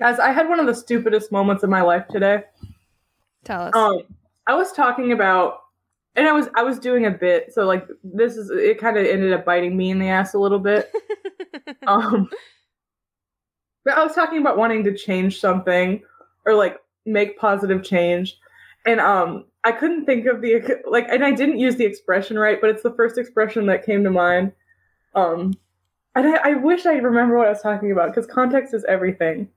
Guys, I had one of the stupidest moments of my life today. Tell us. Um, I was talking about, and I was I was doing a bit, so like this is it. Kind of ended up biting me in the ass a little bit. um, but I was talking about wanting to change something or like make positive change, and um, I couldn't think of the like, and I didn't use the expression right, but it's the first expression that came to mind. Um, and I, I wish I remember what I was talking about because context is everything.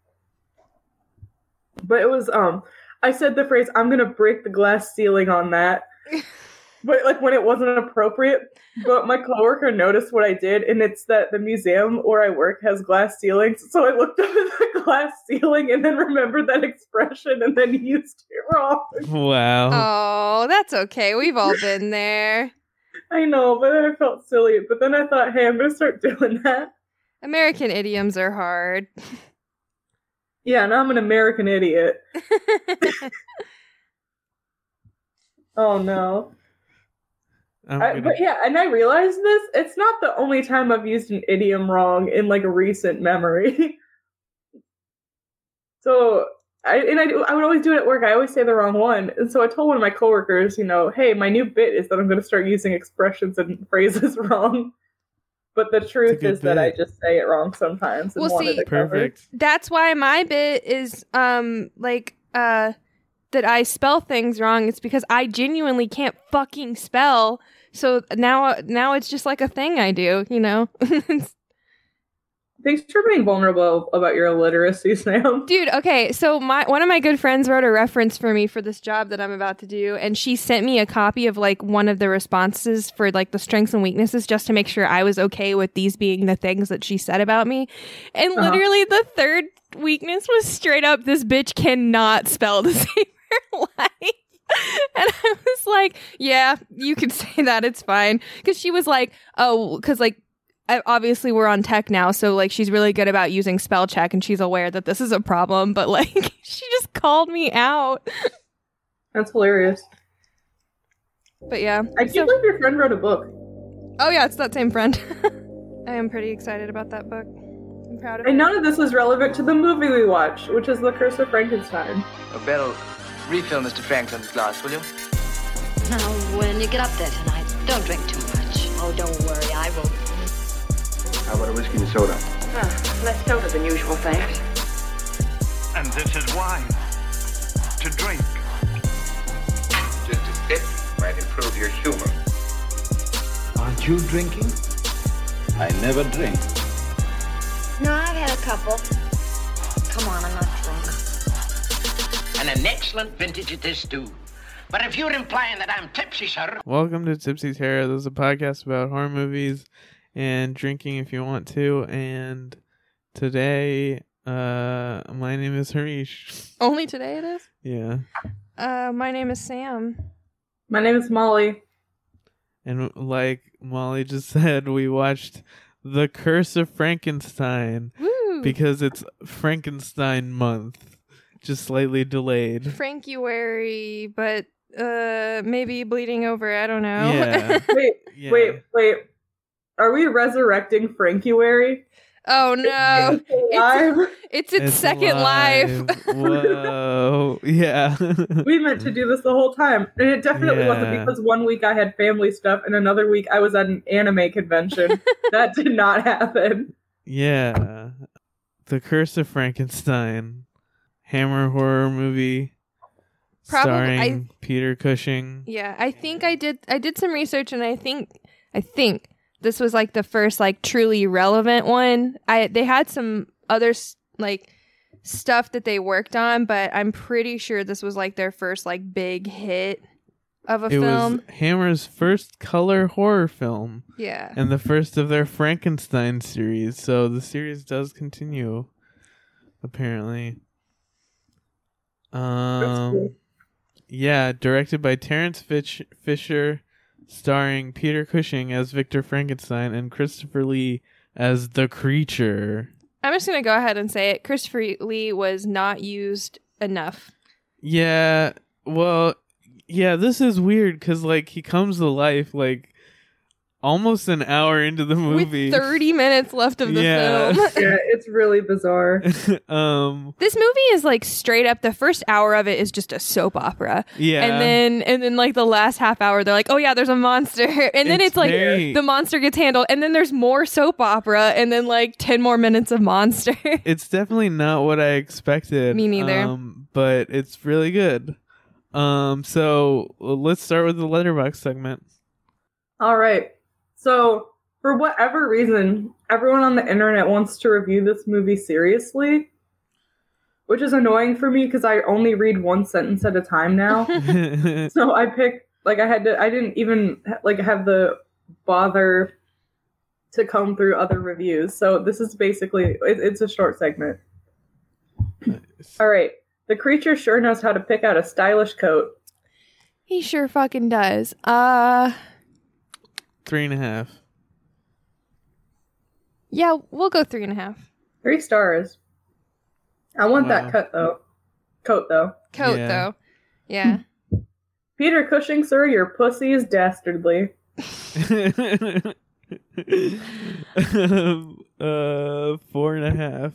But it was um, I said the phrase "I'm gonna break the glass ceiling" on that, but like when it wasn't appropriate. But my coworker noticed what I did, and it's that the museum where I work has glass ceilings. So I looked up at the glass ceiling and then remembered that expression and then used it wrong. Wow. oh, that's okay. We've all been there. I know, but I felt silly. But then I thought, hey, I'm gonna start doing that. American idioms are hard. Yeah, now I'm an American idiot. Oh no. I'm I, gonna- but yeah, and I realized this. It's not the only time I've used an idiom wrong in like a recent memory. so I and I, do- I would always do it at work. I always say the wrong one, and so I told one of my coworkers, you know, hey, my new bit is that I'm going to start using expressions and phrases wrong. But the truth good is that I just say it wrong sometimes. And Well, see- to cover. Perfect. that's why my bit is um like uh that I spell things wrong. It's because I genuinely can't fucking spell. So now now it's just like a thing I do, you know. Thanks for being vulnerable about your illiteracy, Sam. Dude, okay, so my one of my good friends wrote a reference for me for this job that I'm about to do, and she sent me a copy of like one of the responses for like the strengths and weaknesses just to make sure I was okay with these being the things that she said about me. And Uh-huh. literally the third weakness was straight up this bitch cannot spell to save her life. And I was like, yeah, you can say that. It's fine. Cause she was like, oh, cause like, obviously we're on tech now. So like, she's really good about using spell check and she's aware that this is a problem. But like, she just called me out. That's hilarious. But yeah. I can't So- believe your friend wrote a book. oh, yeah, it's that same friend. I am pretty excited about that book. I'm proud of And it. none of this is relevant to the movie we watched, which is The Curse of Frankenstein. Oh, Beryl, refill Mr. Franklin's glass, will you? Now, when you get up there tonight, don't drink too much. Oh, don't worry, I will. How about a whiskey and soda? Ah, less soda than usual, thanks. And this is wine. To drink. Just a sip might improve your humor. Aren't you drinking? I never drink. No, I've had a couple. Come on, I'm not drunk. And an excellent vintage it is, too. But if you're implying that I'm tipsy, sir, Welcome to Tipsy Terror. This is a podcast about horror movies and drinking if you want to. And today, uh, my name is Harish. Only today it is? Yeah. Uh, my name is Sam. My name is Molly. And like Molly just said, we watched The Curse of Frankenstein Woo! because it's Frankenstein month, just slightly delayed. Frankuary, but uh, maybe bleeding over. I don't know. Yeah. Wait, Yeah. wait, wait. Are we resurrecting Frankuary? oh no, Live? it's its second life. Whoa. Yeah. we meant to do this the whole time. And it definitely wasn't because one week I had family stuff and another week I was at an anime convention. that did not happen. Yeah. The Curse of Frankenstein. Hammer horror movie Probably- starring Peter Cushing. Yeah, I think I did. I did some research, and I think I think this was like the first like truly relevant one. I they had some other like stuff that they worked on, but I'm pretty sure this was like their first like big hit of a It film. was Hammer's first color horror film yeah. and the first of their Frankenstein series. So the series does continue apparently. Um cool. Yeah, directed by Terence Fitch- Fisher, starring Peter Cushing as Victor Frankenstein and Christopher Lee as the creature. I'm just gonna go ahead and say it. Christopher Lee was not used enough. Yeah, well, yeah, this is weird because like he comes to life like almost an hour into the movie. with 30 minutes left of the Yeah. film. Yeah, it's really bizarre. um, this movie is like straight up the first hour of it is just a soap opera. yeah, And then and then like the last half hour they're like, "Oh yeah, there's a monster." And then It's it's, like very- the monster gets handled and then there's more soap opera and then like 10 more minutes of monster. it's definitely not what I expected. Me neither. Um, but it's really good. Um, so let's start with the letterboxd segment. All right. So, for whatever reason, everyone on the internet wants to review this movie seriously, which is annoying for me because I only read one sentence at a time now. so I picked like I had to. I didn't even like have the bother to comb through other reviews. So this is basically it, it's a short segment. All right. The creature sure knows how to pick out a stylish coat. he sure fucking does. Uh Three and a half. yeah, we'll go three and a half. Three stars. I want Wow. that cut though. Coat though. Coat Yeah. though. Yeah. Peter Cushing, sir, your pussy is dastardly. um, uh, four and a half.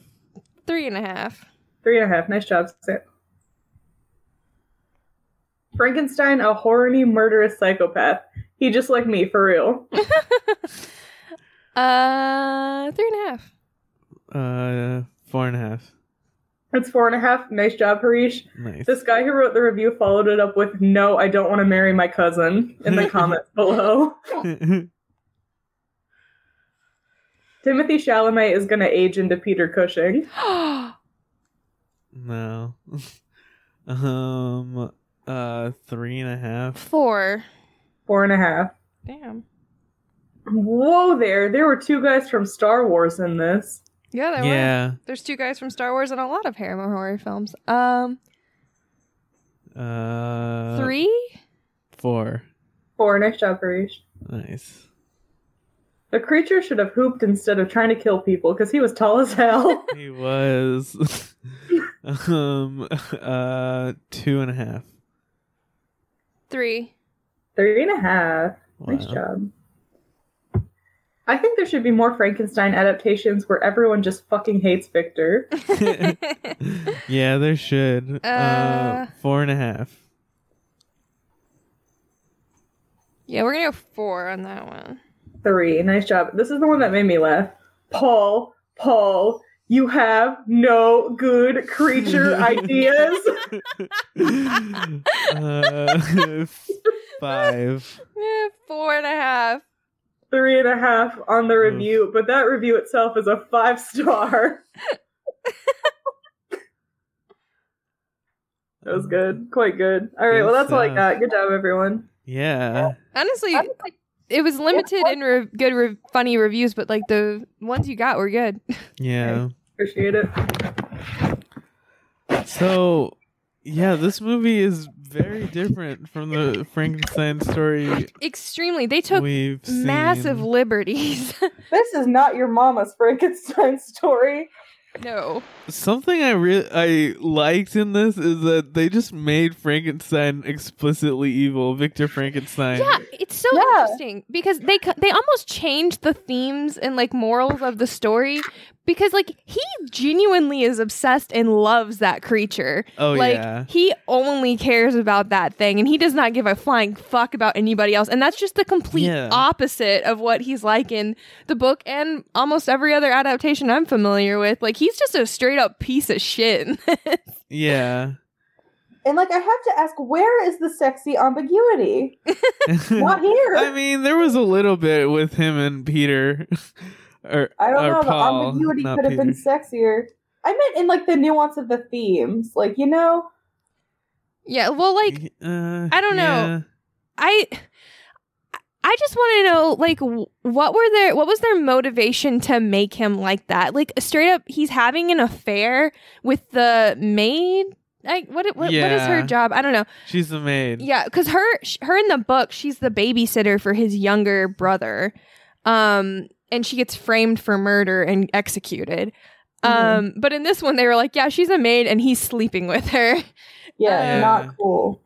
three and a half. Three and a half. Nice job, Sam. Frankenstein, a horny, murderous psychopath. He just like me, for real. Uh three and a half. Uh, four and a half. It's four and a half. Nice job, Harish. Nice. This guy who wrote the review followed it up with, No, I don't want to marry my cousin, in the comments below. Timothée Chalamet is going to age into Peter Cushing. no. um. Uh, three and a half. Four. Four and a half. Damn. Whoa there. There were two guys from Star Wars in this. Yeah, there were. Yeah. There's two guys from Star Wars and a lot of Hammer horror films. Um, Uh. three. Four. Four. Nice job, Harish. Nice. The creature should have hooped instead of trying to kill people because he was tall as hell. He was. um. Uh. Two and a half. Three. Three and a half. Nice job. I think there should be more Frankenstein adaptations where everyone just fucking hates Victor. yeah, there should. Uh, Uh, four and a half. yeah, we're gonna go four on that one. Three. Nice job. This is the one that made me laugh. Paul, Paul, you have no good creature ideas. uh, five. Four and a half. Three and a half on the mm. review, but that review itself is a five star. that was mm. good. Quite good. All right, well, Good that's all I got. Good job, everyone. Yeah. Honestly, it was limited in re- good, re- funny reviews, but like the ones you got were good. Yeah. Appreciate it. So, yeah, this movie is very different from the Frankenstein story Extremely. They took we've seen. massive liberties. This is not your mama's Frankenstein story. no. Something I really I liked in this is that they just made Frankenstein explicitly evil, Victor Frankenstein. Yeah, it's so Yeah. interesting because they they almost changed the themes and like morals of the story because like he genuinely is obsessed and loves that creature. Oh, like yeah. he only cares about that thing and he does not give a flying fuck about anybody else and that's just the complete Yeah. opposite of what he's like in the book and almost every other adaptation I'm familiar with. Like he's just a straight up piece of shit. Yeah. And like, I have to ask, where is the sexy ambiguity? Not here. I mean, there was a little bit with him and Peter. Or, I don't or know. Paul, the ambiguity could have been sexier. I meant in like the nuance of the themes, like you know. yeah, well like Uh, I don't know. yeah. I I just want to know like what were their what was their motivation to make him like that? Like straight up he's having an affair with the maid? Like what what, what is her job? I don't know. She's the maid. Yeah, cuz her her in the book she's the babysitter for his younger brother. Um and she gets framed for murder and executed. Um but in this one they were like, yeah, she's a maid and he's sleeping with her. Yeah, Yeah. not cool.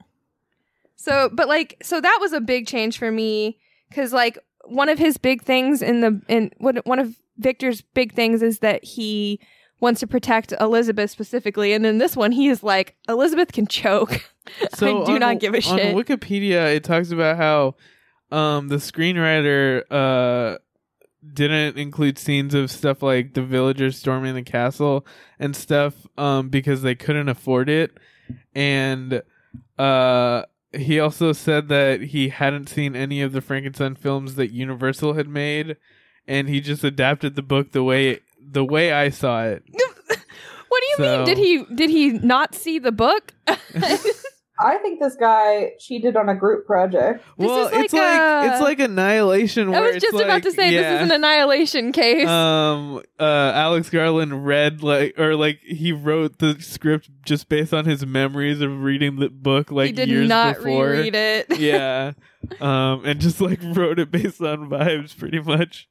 So, but like, so that was a big change for me because, like, one of his big things in the in one one of Victor's big things is that he wants to protect Elizabeth specifically, and in this one, he is like Elizabeth can choke. So I do on- not give a On shit. Wikipedia, it talks about how um, the screenwriter uh, didn't include scenes of stuff like the villagers storming the castle and stuff um, because they couldn't afford it, and uh, he also said that he hadn't seen any of the Frankenstein films that Universal had made, and he just adapted the book the way the way I saw it. What do you So- mean? Did he did he not see the book? I think this guy cheated on a group project. This well, is like it's like a- it's like annihilation. I where was it's just about like- to say this is an annihilation case. um uh alex garland read like or like he wrote the script just based on his memories of reading the book like he did years not before reread it. yeah um and just like wrote it based on vibes pretty much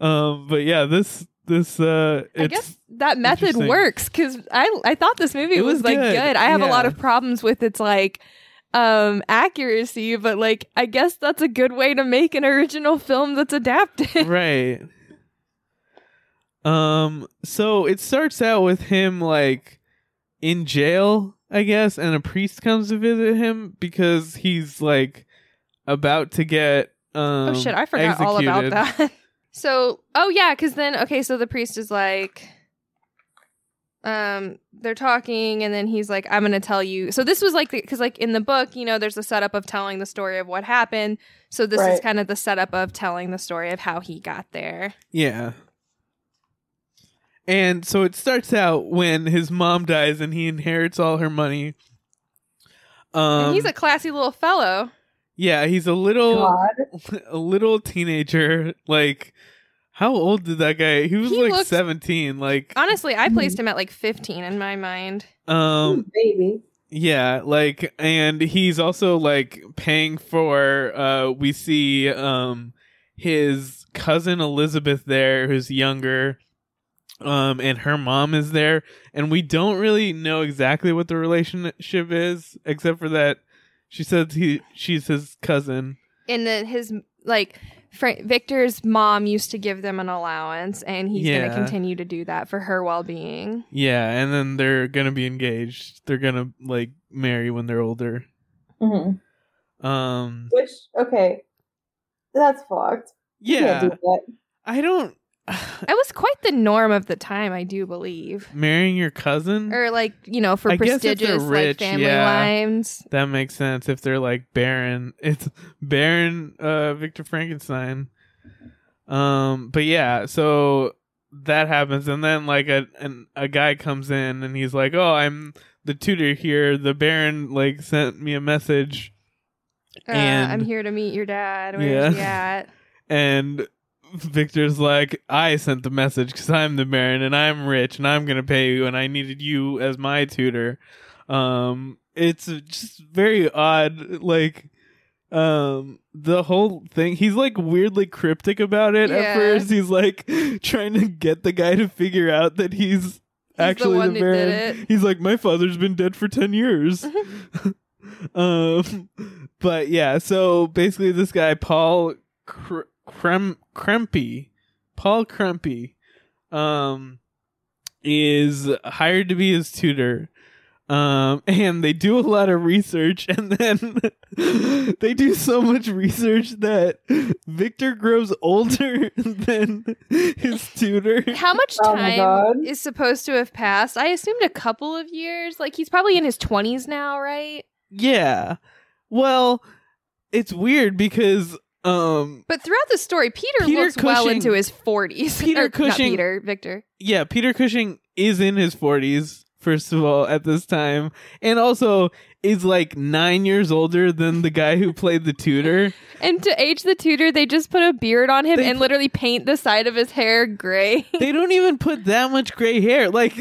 um but yeah this this uh I guess that method works because I I thought this movie was, was like good, good. I have a lot of problems with its like um accuracy, but like I guess that's a good way to make an original film that's adapted. right um so it starts out with him like in jail i guess and a priest comes to visit him because he's like about to get um oh shit, I forgot all about that. so, oh yeah, cuz then okay, so the priest is like um they're talking and then he's like i'm gonna tell you. So this was like because like in the book you know there's a setup of telling the story of what happened. So this is kind of the setup of telling the story of how he got there. Yeah. And so it starts out when his mom dies and he inherits all her money. Um and he's a classy little fellow yeah he's a little God. a little teenager like how old did that guy he was He like looks- 17 like Honestly, I placed him at like 15 in my mind. um baby. Yeah, like and he's also like paying for uh we see um his cousin Elizabeth there who's younger um and her mom is there and we don't really know exactly what the relationship is except for that she says he she's his cousin. And then his like Fra- Victor's mom used to give them an allowance, and he's going to continue to do that for her well being. Yeah, and then they're going to be engaged. They're going to like marry when they're older. hmm Um Which okay, that's fucked. You can't yeah, do that. I don't It was quite the norm of the time, I do believe. marrying your cousin Or like you know, for I guess if they're prestigious like family yeah. lines. That makes sense if they're like Baron. It's Baron uh Victor Frankenstein. Um but yeah, so that happens and then like a an, a guy comes in and he's like, "Oh, I'm the tutor here. The Baron like sent me a message." Uh, And- I'm here to meet your dad. Where's Yeah. he at? And Victor's like, "I sent the message cuz I'm the Baron and I'm rich and I'm going to pay you and I needed you as my tutor." Um it's just very odd like um the whole thing he's like weirdly cryptic about it at first he's like trying to get the guy to figure out that he's, the actually one the did baron it. he's like my father's been dead for 10 years um but yeah so basically this guy paul Cr- Crem Krempe paul Krempe um is hired to be his tutor um and they do a lot of research and then they do so much research that victor grows older than his tutor How much Oh time God. is supposed to have passed? I assumed a couple of years. Like he's probably in his 20s now, right? yeah well it's weird because um But throughout the story, Peter, Peter looks well into his 40s. Peter Or, Cushing- Peter, Victor. yeah, Peter Cushing is in his 40s, first of all, at this time, and also is like nine years older than the guy who played the tutor. And to age the tutor, they just put a beard on him They and put- literally paint the side of his hair gray. They don't even put that much gray hair. Like,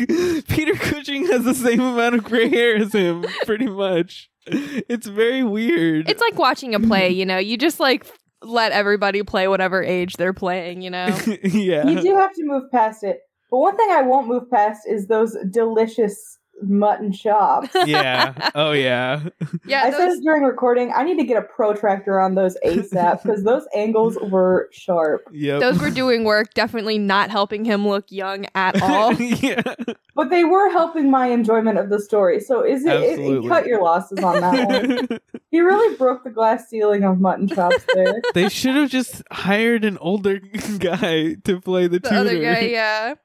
Peter Cushing has the same amount of gray hair as him, pretty much. It's very weird. it's like watching a play, you know? You just like let everybody play whatever age they're playing, you know? yeah. You do have to move past it. But one thing I won't move past is those delicious mutton chops. yeah. Oh yeah. Yeah, I said those, it during recording. I need to get a protractor on those ASAP because those angles were sharp. Yep. those were doing work, definitely not helping him look young at all. yeah. But they were helping my enjoyment of the story. So is it, it, it cut your losses on that one? he really broke the glass ceiling of mutton chops there. they should have just hired an older guy to play the, the tutor. other guy, yeah.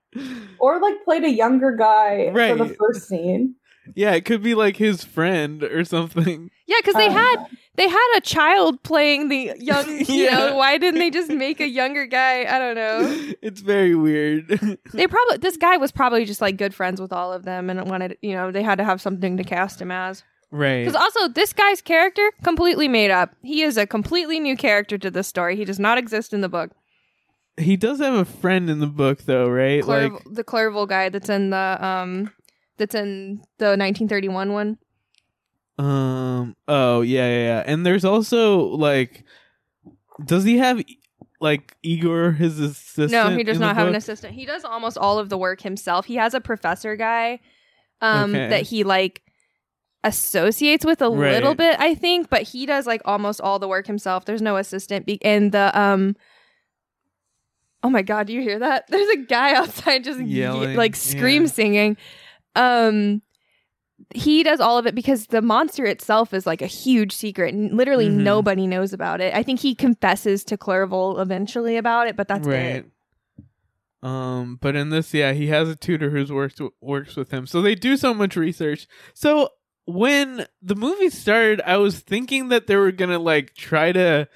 Or like played a younger guy for the first scene. Yeah, it could be like his friend or something. Yeah, because they Um, had they had a child playing the young. You Yeah. know, why didn't they just make a younger guy? I don't know. It's very weird. They probably this guy was probably just like good friends with all of them and wanted you know they had to have something to cast him as. right. Because also this guy's character completely made up. He is a completely new character to this story. He does not exist in the book. He does have a friend in the book though, right? Like the Clerval guy that's in the um that's in the 1931 one. um oh yeah, yeah, yeah. And there's also like does he have like Igor his assistant? No, he does not have an assistant. He does almost all of the work himself. He has a professor guy um Okay. that he like associates with a Right. little bit, I think, but he does like almost all the work himself. There's no assistant be- and the um Oh my god, do you hear that? There's a guy outside just ye- like scream yeah. singing. Um he does all of it because the monster itself is like a huge secret and literally Mhm. nobody knows about it. I think he confesses to Clerval eventually about it, but that's right. it. Um, but in this, yeah, he has a tutor who's works works with him. So they do so much research. So when the movie started, I was thinking that they were gonna like try to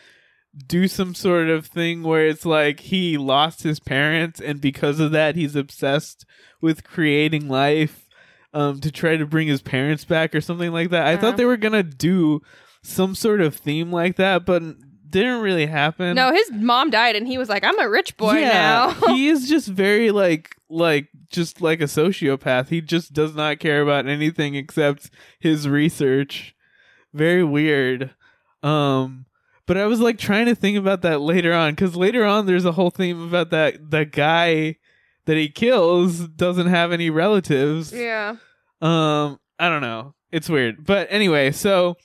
do some sort of thing where it's like he lost his parents and because of that he's obsessed with creating life um to try to bring his parents back or something like that. I Uh-huh. thought they were gonna do some sort of theme like that, but didn't really happen. No, his mom died, and he was like, "I'm a rich boy now." he is just very like like just like a sociopath. He just does not care about anything except his research. Very weird. Um but I was like trying to think about that later on cuz later on there's a whole theme about that the guy that he kills doesn't have any relatives. yeah, Um, I don't know. It's weird. But anyway, so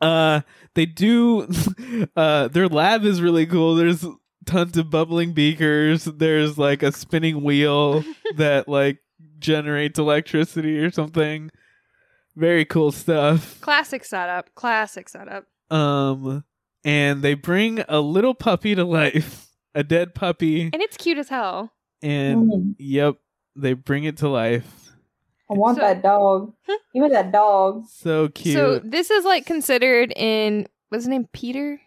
uh they do uh their lab is really cool. There's tons of bubbling beakers. There's like a spinning wheel that like generates electricity or something. Very cool stuff. classic setup. Classic setup. Um and they bring a little puppy to life. A dead puppy And it's cute as hell. and Mm, yep, they bring it to life. I want So- that dog. Give me that dog. So cute. So this is like considered in what's his name? Peter.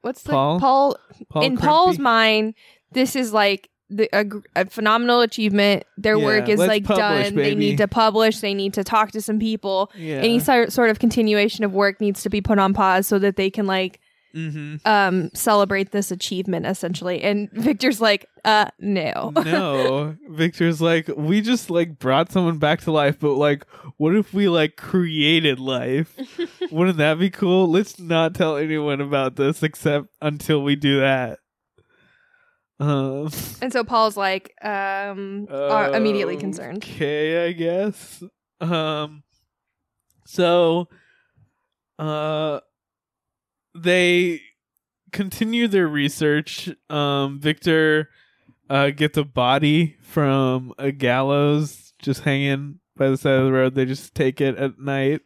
What's the Paul? Paul? Paul in Paul's mind, this is like the a, a phenomenal achievement. Their Yeah, work is like publish, done. They need to publish. They need to talk to some people. yeah. Any sort sort of continuation of work needs to be put on pause so that they can like mm-hmm. um celebrate this achievement essentially. And Victor's like, uh, no. no victor's like we just like brought someone back to life but like what if we like created life wouldn't that be cool let's not tell anyone about this except until we do that um And so Paul's like, um, are immediately concerned. okay i guess um so uh they continue their research um victor uh gets a body from a gallows just hanging by the side of the road they just take it at night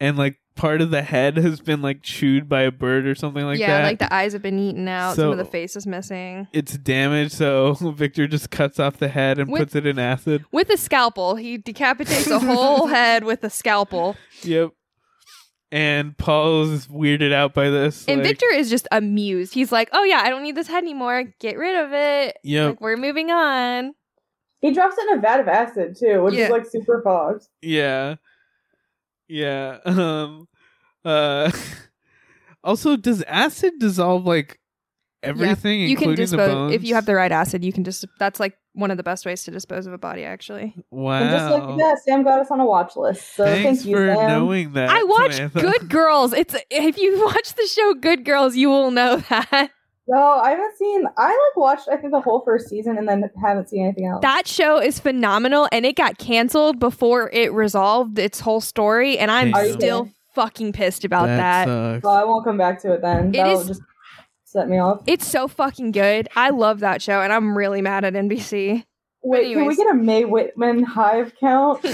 and like part of the head has been like chewed by a bird or something like yeah, that Yeah, like the eyes have been eaten out. some of the face is missing. it's damaged so victor just cuts off the head and With- puts it in acid With a scalpel, he decapitates a whole head with a scalpel. Yep. And Paul's weirded out by this. And like, Victor is just amused. He's like, "Oh yeah, I don't need this head anymore. Get rid of it. Yep. Like we're moving on." He drops it in a vat of acid too, which Yeah. is like super fogged. Yeah. Yeah. Um. Uh. also, does acid dissolve like everything, you can including the dispose bones? if you have the right acid. You can just that's like one of the best ways to dispose of a body. Actually, Wow. And just like that, Sam got us on a watch list. So Thanks thank you, for Sam. knowing that. I watch Samantha. Good Girls. It's if you watch the show Good Girls, you will know that. No, I haven't seen. I like watched. I think the whole first season and then haven't seen anything else. That show is phenomenal and it got canceled before it resolved its whole story and I'm Damn. still fucking pissed about that. sucks. well, I won't come back to it then. It That'll is- just set me off. It's so fucking good. I love that show and I'm really mad at NBC. Wait, can we get a Mae Whitman hive count? but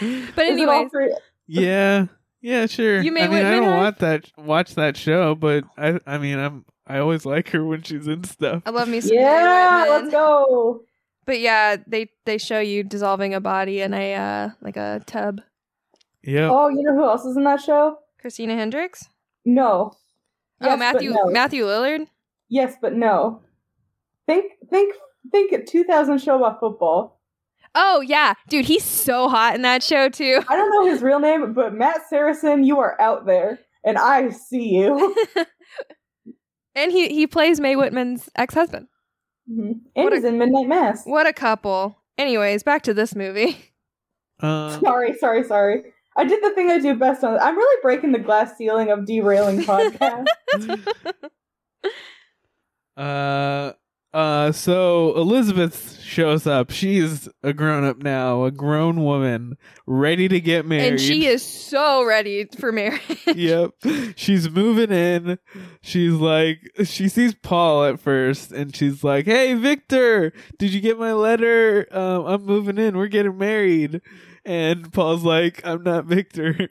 Is anyways, three- yeah, yeah, sure. You may I mean, I don't her? watch that watch that show, but I, I mean, I'm I always like her when she's in stuff. I love me some yeah, Mary let's go. But yeah, they they show you dissolving a body in a uh like a tub. Yeah. Oh, you know who else is in that show? Christina Hendricks? No. Oh, Yes, but Matthew no. Matthew Lillard? Yes, but no. Think, think, think. 2000 show about football. Oh yeah, dude, he's so hot in that show too. I don't know his real name, but Matt Saracen, you are out there, and I see you. and he he plays Mae Whitman's ex-husband. Mhm. What And a- he's in Midnight Mass. What a couple. Anyways, back to this movie. Um, Sorry, sorry, sorry. I did the thing I do best on. I'm really breaking the glass ceiling of derailing podcasts. uh, uh, so Elizabeth shows up. She's a grown up now, a grown woman, ready to get married. and she is so ready for marriage. yep. She's moving in. She's like, she sees Paul at first and she's like, Hey, Victor, did you get my letter? Um, I'm moving in. We're getting married. And Paul's like, I'm not Victor.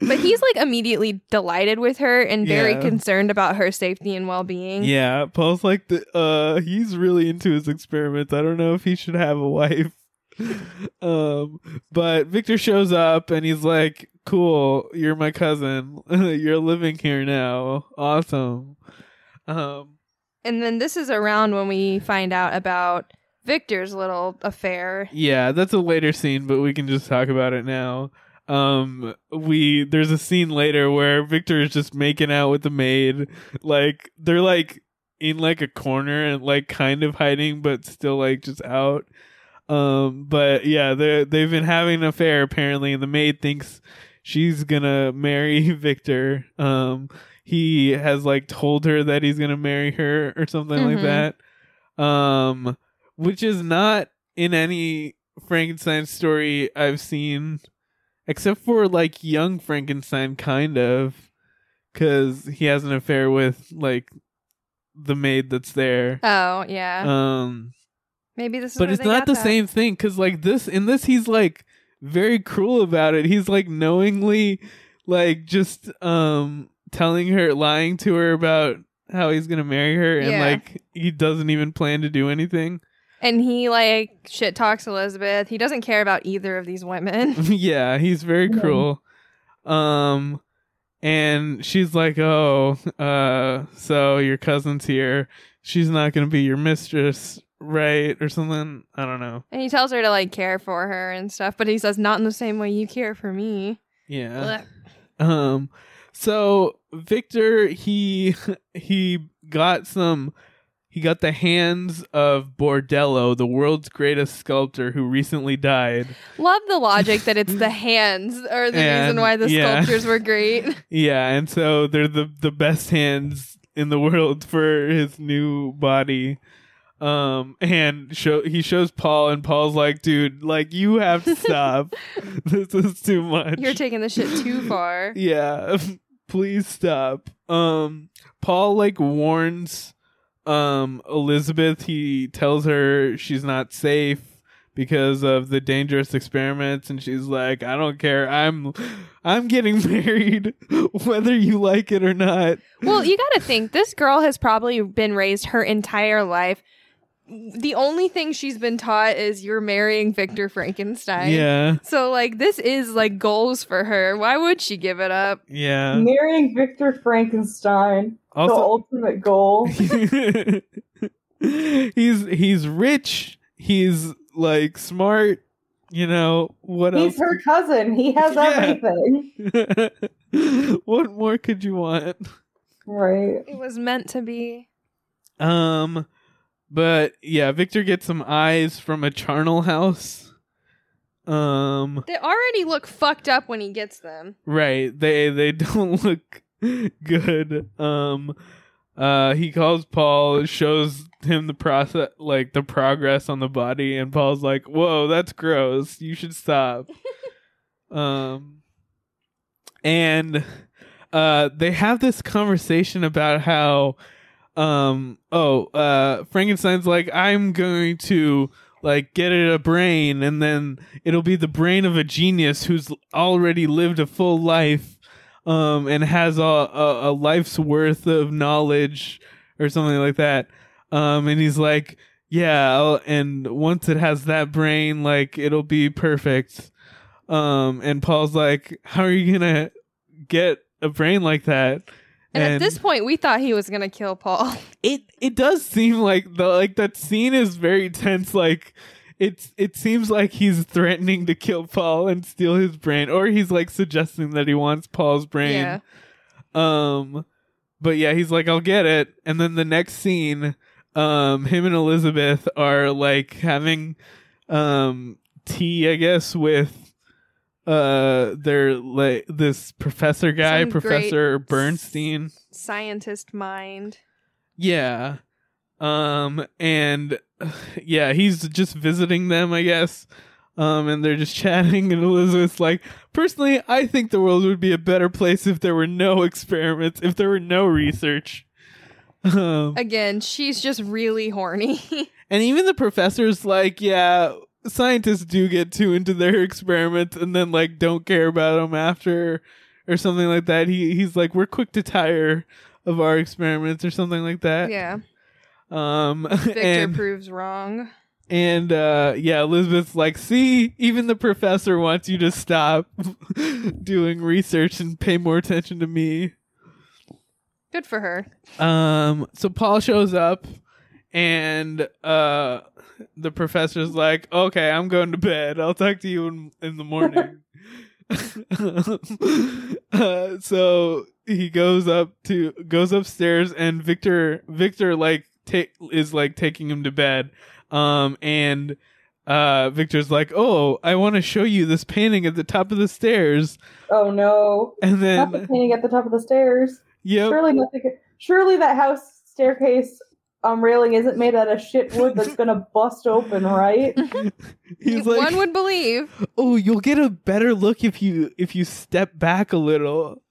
But he's like immediately delighted with her and very Yeah. concerned about her safety and well-being. yeah. Paul's like, the, uh, he's really into his experiments. I don't know if he should have a wife. um, but Victor shows up and he's like, cool, you're my cousin. you're living here now. Awesome. Um, And then this is around when we find out about Victor's little affair. Yeah, that's a later scene, but we can just talk about it now. Um, we there's a scene later where Victor is just making out with the maid. Like they're like in like a corner and like kind of hiding, but still like just out. Um, but yeah, they they've been having an affair apparently, and the maid thinks she's gonna marry Victor. Um, he has like told her that he's gonna marry her or something like Mhm. that. Um, which is not in any Frankenstein story I've seen, except for like young Frankenstein, kind of, because he has an affair with like the maid that's there. Oh, yeah. Um, Maybe this is but it's not the that. same thing because like this in this he's like very cruel about it. He's like knowingly like just um telling her, lying to her about how he's gonna marry her, and Yeah. like he doesn't even plan to do anything. And he like shit talks Elizabeth. He doesn't care about either of these women. yeah, he's very cruel. Um and she's like, "Oh, uh so your cousin's here. She's not going to be your mistress, right?" or something. I don't know. and he tells her to like care for her and stuff, but he says not in the same way you care for me. Yeah. Blech. Um so Victor he he got some he got the hands of Bordello, the world's greatest sculptor who recently died. Love the logic that it's the hands are the reason why the yeah. sculptures were great. Yeah, and so they're the the best hands in the world for his new body. Um and show he shows Paul and Paul's like, dude, like you have to stop. this is too much. You're taking the shit too far. yeah, please stop. Um Paul like warns um Elizabeth, he tells her she's not safe because of the dangerous experiments and she's like, I don't care. I'm I'm getting married whether you like it or not. Well, you got to think this girl has probably been raised her entire life. The only thing she's been taught is you're marrying Victor Frankenstein. Yeah. So like this is like goals for her. Why would she give it up? Yeah. Marrying Victor Frankenstein, the ultimate goal. he's he's rich, he's like smart, you know, what else? He's her cousin. He has Yeah. everything. what more could you want? Right. It was meant to be. Um, but yeah, Victor gets some eyes from a charnel house. Um, They already look fucked up when he gets them. right. They they don't look good. Um, uh, he calls Paul, shows him the process, like the progress on the body, and Paul's like, "Whoa, that's gross. You should stop." um, and uh, they have this conversation about how, um, oh, uh, Frankenstein's like, "I'm going to." Like get it a brain, and then it'll be the brain of a genius who's already lived a full life, um, and has a, a, a life's worth of knowledge or something like that. Um, and he's like, yeah, I'll- and once it has that brain, like it'll be perfect. Um, and Paul's like, how are you gonna get a brain like that? And, at this point, we thought he was gonna kill Paul. it it does seem like the like that scene is very tense. Like it's it seems like he's threatening to kill Paul and steal his brain, or he's like suggesting that he wants Paul's brain. Yeah. Um, but yeah, he's like, I'll get it. And then the next scene, um, him and Elizabeth are like having um tea, I guess, with uh their like this professor guy, Some Professor Bernstein. Scientist mind. Yeah. Um and yeah, he's just visiting them, I guess. Um and they're just chatting and Elizabeth's like, "Personally, I think the world would be a better place if there were no experiments, if there were no research." Um Again, she's just really horny. and even the professor's like, "Yeah, scientists do get too into their experiments and then like don't care about them after or something like that." He he's like, "We're quick to tire of our experiments or something like that." yeah. Um Victor and proves wrong. and uh yeah, Elizabeth's like, "See, even the professor wants you to stop doing research and pay more attention to me." Good for her. Um so Paul shows up and uh the professor's like, "Okay, I'm going to bed. I'll talk to you in in the morning." uh, so he goes up to goes upstairs and Victor Victor like ta- is like taking him to bed. Um and uh Victor's like, "Oh, I want to show you this painting at the top of the stairs." Oh no. And Not the then painting at the top of the stairs. yep. Surely nothing. Surely that house staircase um railing isn't made out of shit wood that's gonna bust open, right? He's like One would believe. oh you'll get a better look if you if you step back a little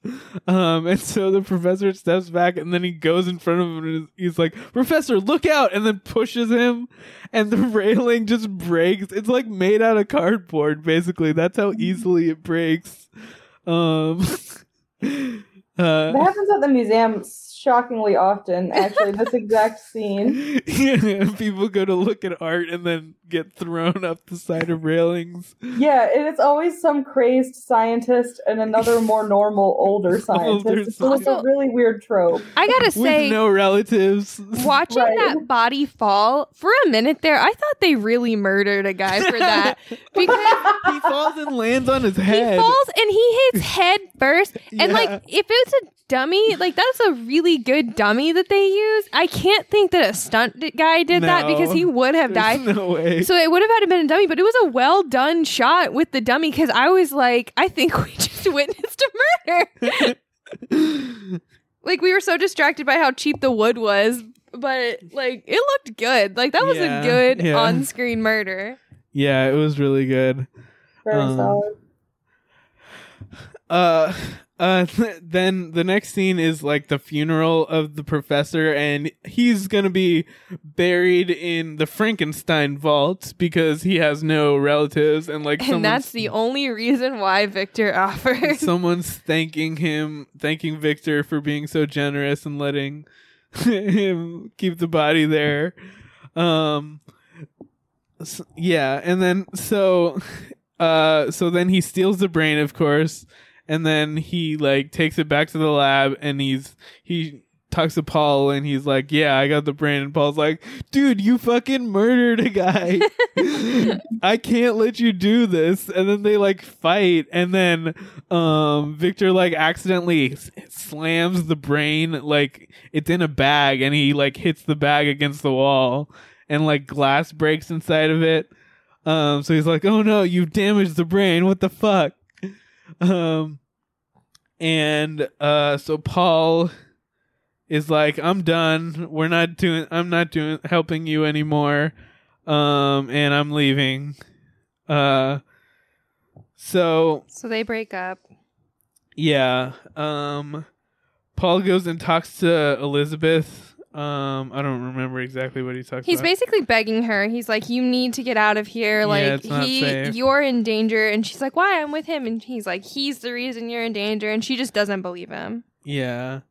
um and so the professor steps back and then he goes in front of him and he's like professor look out and then pushes him and the railing just breaks it's like made out of cardboard basically that's how easily it breaks um uh That happens at the museum shockingly often, actually, this exact scene. yeah, people go to look at art and then get thrown up the side of railings Yeah, and it's always some crazed scientist and another more normal older scientist. Older it's like a really weird trope. I gotta with say, no relatives watching Right. that body fall for a minute there, I thought they really murdered a guy for that because he falls and lands on his head. he falls and he hits head first. And Yeah. like, if it's a dummy, like that's a really good dummy that they use. I can't think that a stunt guy did that because he would have died. No way. So it would have had to been a dummy, but it was a well done shot with the dummy because I was like, I think we just witnessed a murder. like we were so distracted by how cheap the wood was, but like it looked good. Like that was Yeah, a good yeah. on screen murder. yeah, it was really good. Very Um, solid. Uh, uh, then the next scene is like the funeral of the professor, and he's gonna be buried in the Frankenstein vault because he has no relatives, and like And that's the only reason why Victor offered. someone's thanking him, thanking Victor for being so generous and letting him keep the body there. Um, s- yeah, and then so, uh, so then he steals the brain, of course, and then he like takes it back to the lab, and he's he talks to Paul, and he's like, "Yeah, I got the brain," and Paul's like, "Dude, you fucking murdered a guy." I can't let you do this. And then they like fight and then um Victor like accidentally s- slams the brain like it's in a bag and he like hits the bag against the wall and like glass breaks inside of it. Um so he's like, "Oh no, you damaged the brain. What the fuck?" Um and uh so Paul is like, "I'm done. We're not doing. I'm not doing helping you anymore, um, and I'm leaving." Uh, so So they break up. yeah, um, Paul goes and talks to Elizabeth. Um, I don't remember exactly what he talks He's about. basically begging her. He's like, "You need to get out of here. Like it's not he, safe." you're in danger." And she's like, "Why? I'm with him." And he's like, "He's the reason you're in danger." And she just doesn't believe him. Yeah.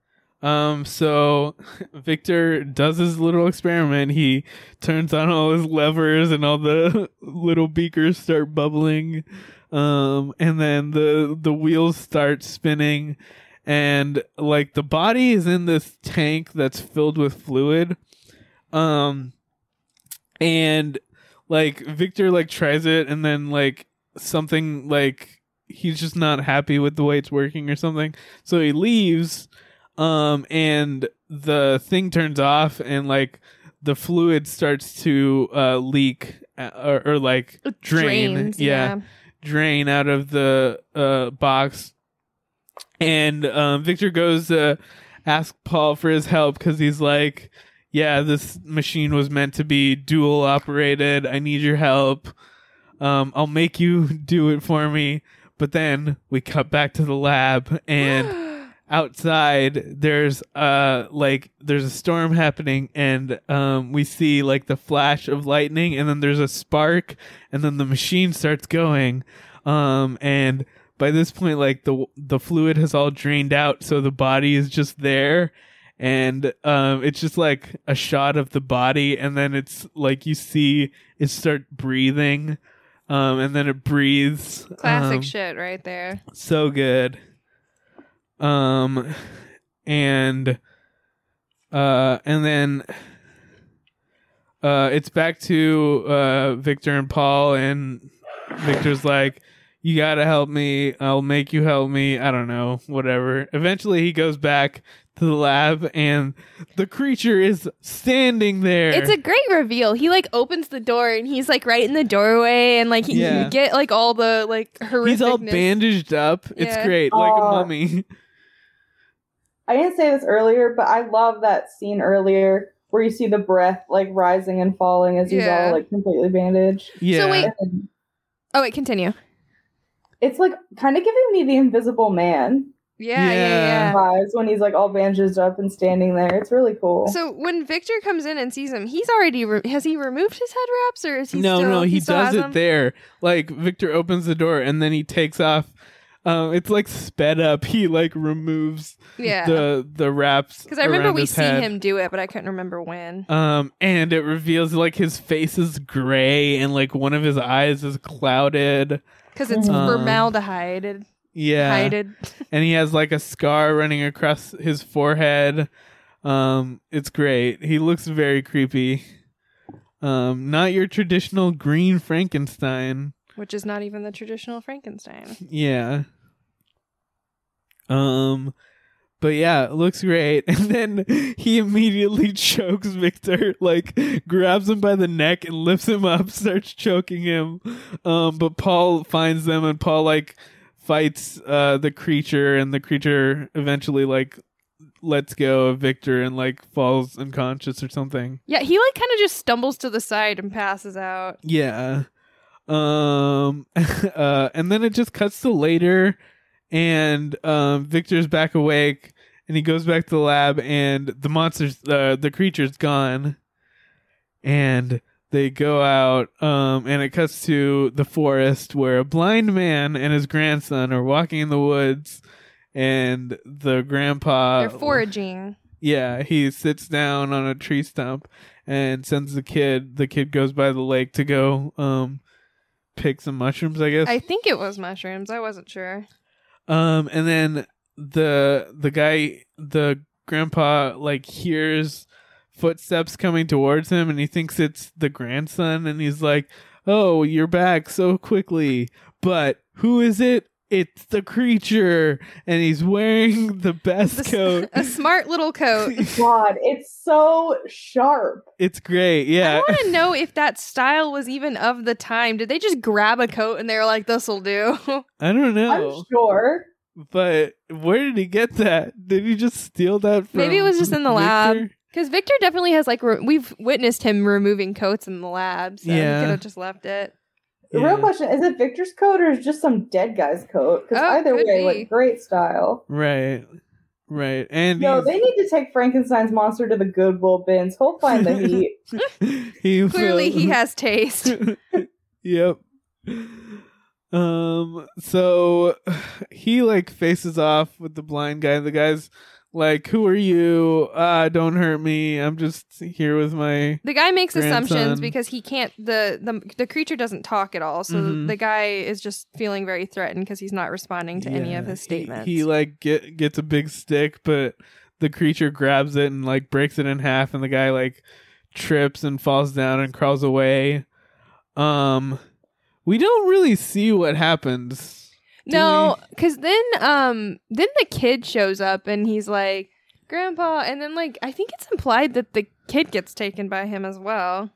Um, so Victor does his little experiment. He turns on all his levers and all the little beakers start bubbling. Um, and then the the wheels start spinning and like the body is in this tank that's filled with fluid. Um and like Victor like tries it and then like something like he's just not happy with the way it's working or something. So he leaves um and the thing turns off and like the fluid starts to uh leak uh, or, or like drain Drains, yeah, drain out of the uh box and um Victor goes to ask Paul for his help cuz he's like yeah this machine was meant to be dual operated. I need your help. Um I'll make you do it for me. But then we cut back to the lab and outside there's uh like there's a storm happening and um we see like the flash of lightning and then there's a spark and then the machine starts going. Um and by this point like the the fluid has all drained out so the body is just there and um it's just like a shot of the body and then it's like you see it start breathing um and then it breathes Classic um, shit right there. so good um and uh and then uh it's back to uh Victor and Paul and Victor's like you got to help me I'll make you help me I don't know whatever eventually he goes back to the lab and the creature is standing there It's a great reveal. He like opens the door and he's like right in the doorway and like he Yeah. you get like all the like horrific. he's all bandaged up it's Yeah. great like a Aw. mummy I didn't say this earlier, but I love that scene earlier where you see the breath like rising and falling as he's Yeah. all like completely bandaged. yeah So wait, oh wait, continue. It's like kind of giving me the Invisible Man Yeah, yeah, Yeah. yeah. vibes when he's like all bandaged up and standing there. It's really cool. So when Victor comes in and sees him, he's already re- has he removed his head wraps or is he no, still, no, he, still does it them? there. Like Victor opens the door and then he takes off. Um, it's like sped up. He like removes Yeah, the the wraps because I remember we see head. him do it, but I couldn't remember when. Um, and it reveals like his face is gray and like one of his eyes is clouded. Because it's Um, formaldehyde. Yeah, Hided. and he has like a scar running across his forehead. Um, it's great. He looks very creepy. Um, not your traditional green Frankenstein. which is not even the traditional Frankenstein. Yeah. Um but yeah, it looks great. And then he immediately chokes Victor, like grabs him by the neck and lifts him up, starts choking him. Um but Paul finds them and Paul like fights uh the creature and the creature eventually like lets go of Victor and like falls unconscious or something. Yeah, he like kind of just stumbles to the side and passes out. Yeah. Um uh and then it just cuts to later and um Victor's back awake and he goes back to the lab and the monster's uh the creature's gone and they go out um and it cuts to the forest where a blind man and his grandson are walking in the woods and the grandpa They're foraging. yeah, he sits down on a tree stump and sends the kid. The kid goes by the lake to go um pick some mushrooms, I guess. I think it was mushrooms. I wasn't sure. Um and then the the guy the grandpa like hears footsteps coming towards him and he thinks it's the grandson and he's like, "Oh, you're back so quickly." But who is it? It's the creature and he's wearing the best This- coat. a smart little coat. God, it's so sharp. It's great. Yeah. I want to know if that style was even of the time. Did they just grab a coat and they're like, "This'll do"? I don't know. I'm sure. but where did he get that? Did he just steal that from Maybe it was just in the lab. Because Victor definitely has like re- we've witnessed him removing coats in the lab, so Yeah. he could have just left it. The Yeah. real question is it Victor's coat or is it just some dead guy's coat? Because Oh, either way, be. like great style. Right. Right. And No, they need to take Frankenstein's monster to the Goodwill bins. He'll find the heat. he Clearly, will- he has taste. yep. Um so he like faces off with the blind guy. The guy's like, Who are you? Ah, don't hurt me. I'm just here with my The guy makes assumptions because he can't. the the The creature doesn't talk at all, so Mhm. the guy is just feeling very threatened because he's not responding to any of Yeah, his he- statements. He, like get gets a big stick, but the creature grabs it and like breaks it in half and the guy like trips and falls down and crawls away. Um we don't really see what happens. No, because then um then the kid shows up and he's like, "Grandpa," and then like I think it's implied that the kid gets taken by him as well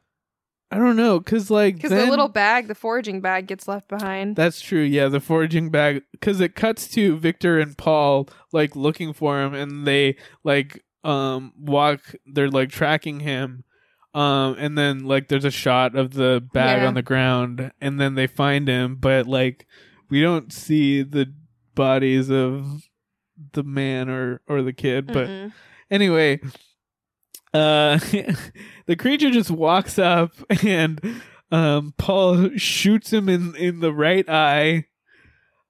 I don't know, cause like because the then- little bag, the foraging bag, gets left behind. That's true. Yeah, the foraging bag cuz it cuts to Victor and Paul like looking for him and they like um walk they're like tracking him. Um and then like there's a shot of the bag Yeah. on the ground and then they find him but like we don't see the bodies of the man or or the kid but Mm-mm. anyway uh the creature just walks up and um paul shoots him in in the right eye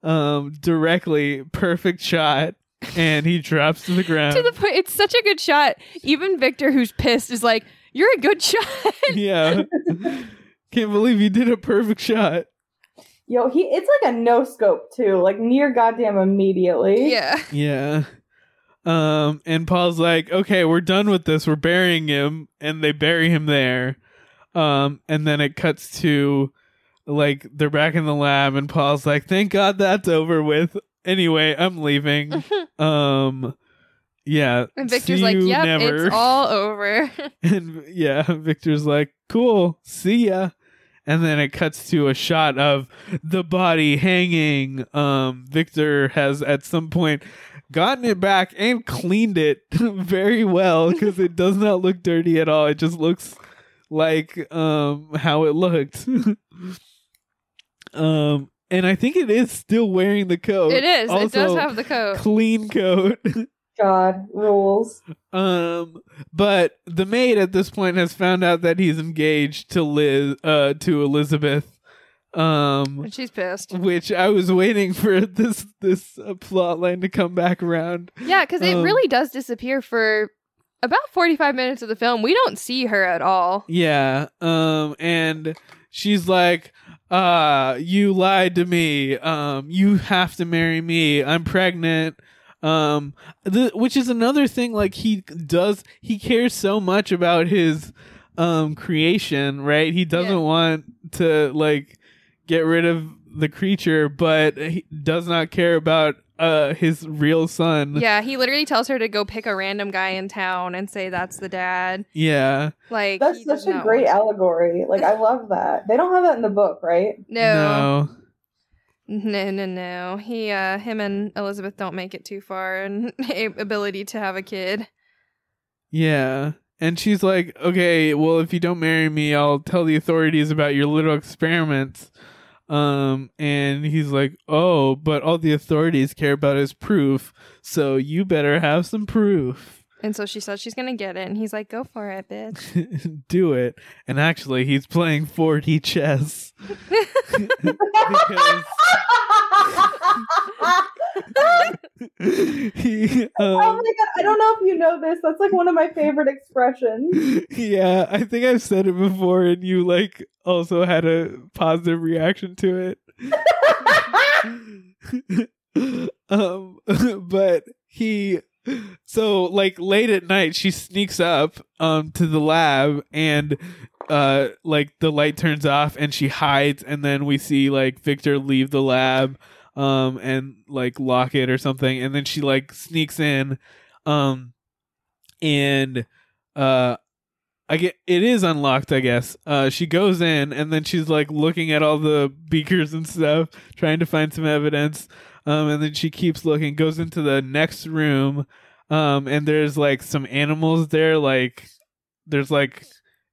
um directly perfect shot and he drops to the ground to the point, it's such a good shot. Even Victor, who's pissed, is like, "You're a good shot." yeah can't believe he did a perfect shot Yo, he it's like a no scope too, like near goddamn immediately. yeah. yeah. Um and paul's like okay we're done with this. We're burying him. And they bury him there. Um and then it cuts to like they're back in the lab and paul's like thank god that's over with. Anyway i'm leaving. Um yeah. And Victor's like, you "Yep, never." it's all over." and yeah victor's like cool. See ya and then it cuts to a shot of the body hanging. Um victor has at some point gotten it back and cleaned it very well because it does not look dirty at all. It just looks like um how it looked. Um and i think it is still wearing the coat. It is. it does have the coat. clean coat God rules. Um, but the maid at this point has found out that he's engaged to Liz, uh, to Elizabeth. Um, And she's pissed. which I was waiting for this this uh, plot line to come back around. Yeah, because it Um, really does disappear for about forty-five minutes of the film. We don't see her at all. Yeah. Um, and she's like, "Uh, you lied to me. Um, you have to marry me. I'm pregnant." Um, the, which is another thing. Like he does, he cares so much about his um creation, right? He doesn't Yeah. want to like get rid of the creature, but he does not care about uh his real son. Yeah, he literally tells her to go pick a random guy in town and say that's the dad. Yeah. Like That's such a great allegory. Like I love that. They don't have that in the book, right? No, no, no, no. No. He, uh, him and Elizabeth don't make it too far in ability to have a kid. Yeah. And she's like, okay, well, if you don't marry me, I'll tell the authorities about your little experiments. Um, and he's like, oh, but all the authorities care about is proof. So you better have some proof. And so she says she's gonna get it, and he's like, "Go for it, bitch." Do it. And actually, he's playing 4D chess. because he, oh um, my god, I don't know if you know this. That's like one of my favorite expressions. yeah, I think I've said it before, and you like also had a positive reaction to it. um, but he, so like late at night, she sneaks up um to the lab, and uh, like the light turns off, and she hides, and then we see like Victor leave the lab, um, and like lock it or something, and then she like sneaks in, um, and uh I get it is unlocked, I guess. Uh she goes in and then she's like looking at all the beakers and stuff, trying to find some evidence. Um, and then she keeps looking, goes into the next room, um, and there's like some animals there, like there's like,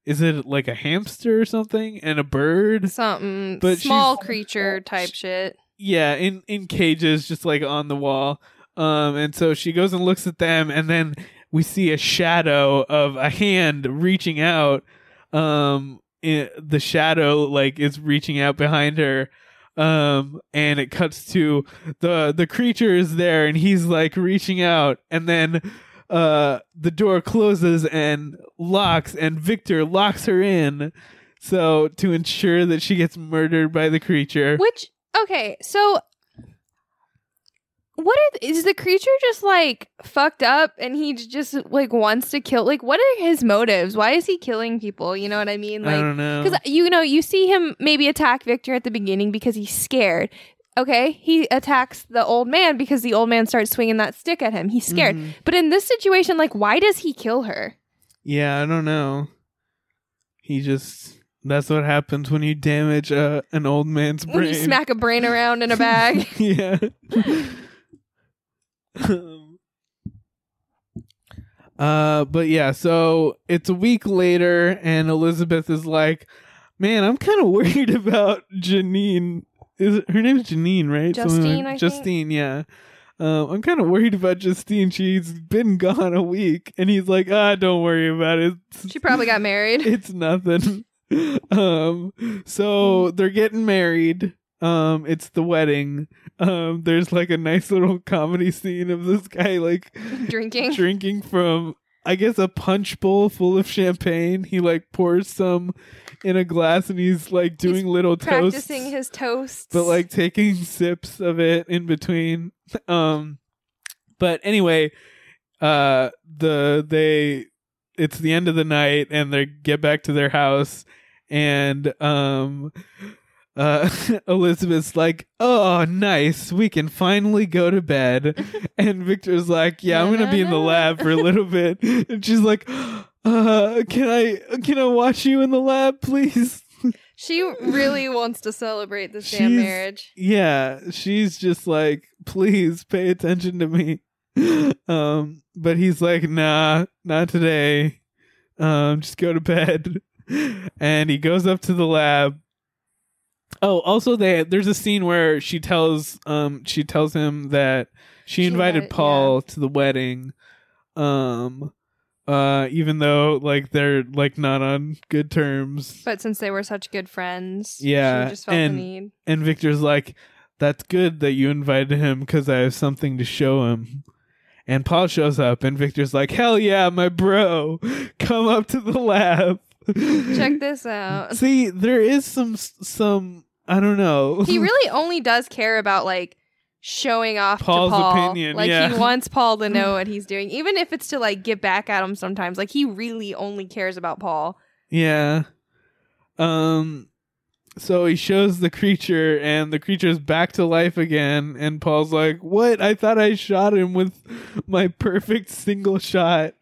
is it like a hamster or something, and a bird? Something But small creature type shit. Yeah, in in cages, just like on the wall. Um, and so she goes and looks at them, and then we see a shadow of a hand reaching out. Um, i the shadow like is reaching out behind her. Um, and it cuts to the the creature is there, and he's like reaching out, and then uh the door closes and locks, and Victor locks her in. So to ensure that she gets murdered by the creature. Which okay, so what are th- is the creature just like fucked up and he just like wants to kill like what are his motives? Why is he killing people? You know what I mean? I Like don't know. Because you know, you see him maybe attack Victor at the beginning because he's scared. Okay, he attacks the old man because the old man starts swinging that stick at him. He's scared. Mhm. But in this situation, like, why does he kill her? Yeah, I don't know. He just that's what happens when you damage uh, an old man's brain. When you smack a brain around in a bag. yeah. Uh but yeah, so it's a week later and Elizabeth is like, "Man, I'm kind of worried about Janine. Is it, her name's Janine, right? Justine, I think. Justine, yeah. Um, I'm kind of worried about Justine. She's been gone a week, and he's like, "Ah, don't worry about it. It's- she probably got married. it's nothing. um so they're getting married. Um it's the wedding. Um there's like a nice little comedy scene of this guy like Drinking. drinking from I guess a punch bowl full of champagne. He like pours some in a glass and he's like doing little toasts Practicing his toasts. but like taking sips of it in between um but anyway uh the they it's the end of the night and they get back to their house and um uh Elizabeth's like, "Oh, nice. We can finally go to bed." and Victor's like, "Yeah, I'm going to be in the lab for a little bit." And she's like, "Uh, can I can I watch you in the lab, please?" she really wants to celebrate this damn marriage. Yeah, she's just like, please pay attention to me. Um, but he's like, nah, not today. Um, just go to bed. And he goes up to the lab. Oh, also they there's a scene where she tells um she tells him that she, She invited invited- Paul to the wedding. Um uh even though like they're like not on good terms. But since they were such good friends, Yeah, she just felt and- the need. And Victor's like, "That's good that you invited him because I have something to show him." And Paul shows up, and Victor's like, "Hell yeah, my bro, come up to the lab." Check this out. See, there is some some I don't know. he really only does care about like showing off Paul's to Paul. opinion, Like yeah. he wants Paul to know what he's doing, even if it's to like get back at him sometimes. Like he really only cares about Paul. Yeah. Um so he shows the creature and the creature's back to life again and Paul's like, "What? I thought I shot him with my perfect single shot."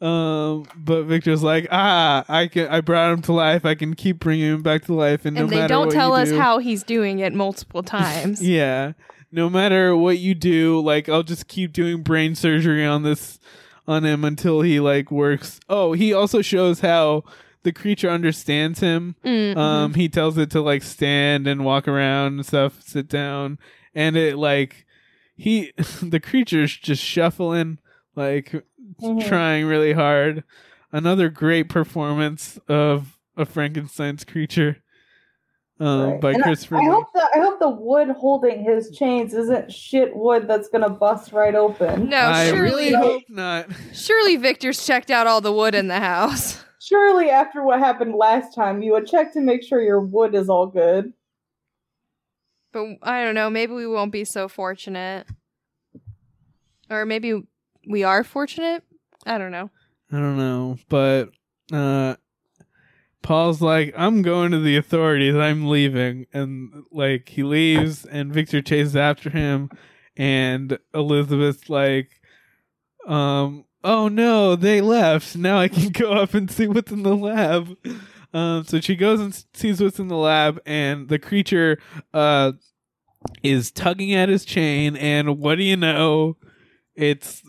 Um but Victor's like, "Ah, I can I brought him to life. I can keep bringing him back to life and, and no they don't tell us do- how he's doing it multiple times. Yeah. No matter what you do, like I'll just keep doing brain surgery on this on him until he like works. Oh, he also shows how the creature understands him. Mhm. Um he tells it to like stand and walk around and stuff, sit down, and it like he the creature's just shuffling like Mhm. trying really hard. Another great performance of a Frankenstein's creature. Um, Right. by And I- Christopher I, Lee. hope the I hope the wood holding his chains isn't shit wood that's gonna bust right open. No, I surely, really hope not. surely Victor's checked out all the wood in the house. Surely, after what happened last time, you would check to make sure your wood is all good. But I don't know. Maybe we won't be so fortunate, or maybe we are fortunate. I don't know. I don't know, but uh Paul's like, I'm going to the authorities. I'm leaving, and like he leaves, and Victor chases after him, and Elizabeth's like, um, oh no, they left. Now I can go up and see what's in the lab. Um, so she goes and sees what's in the lab, and the creature, uh, is tugging at his chain, and what do you know? It's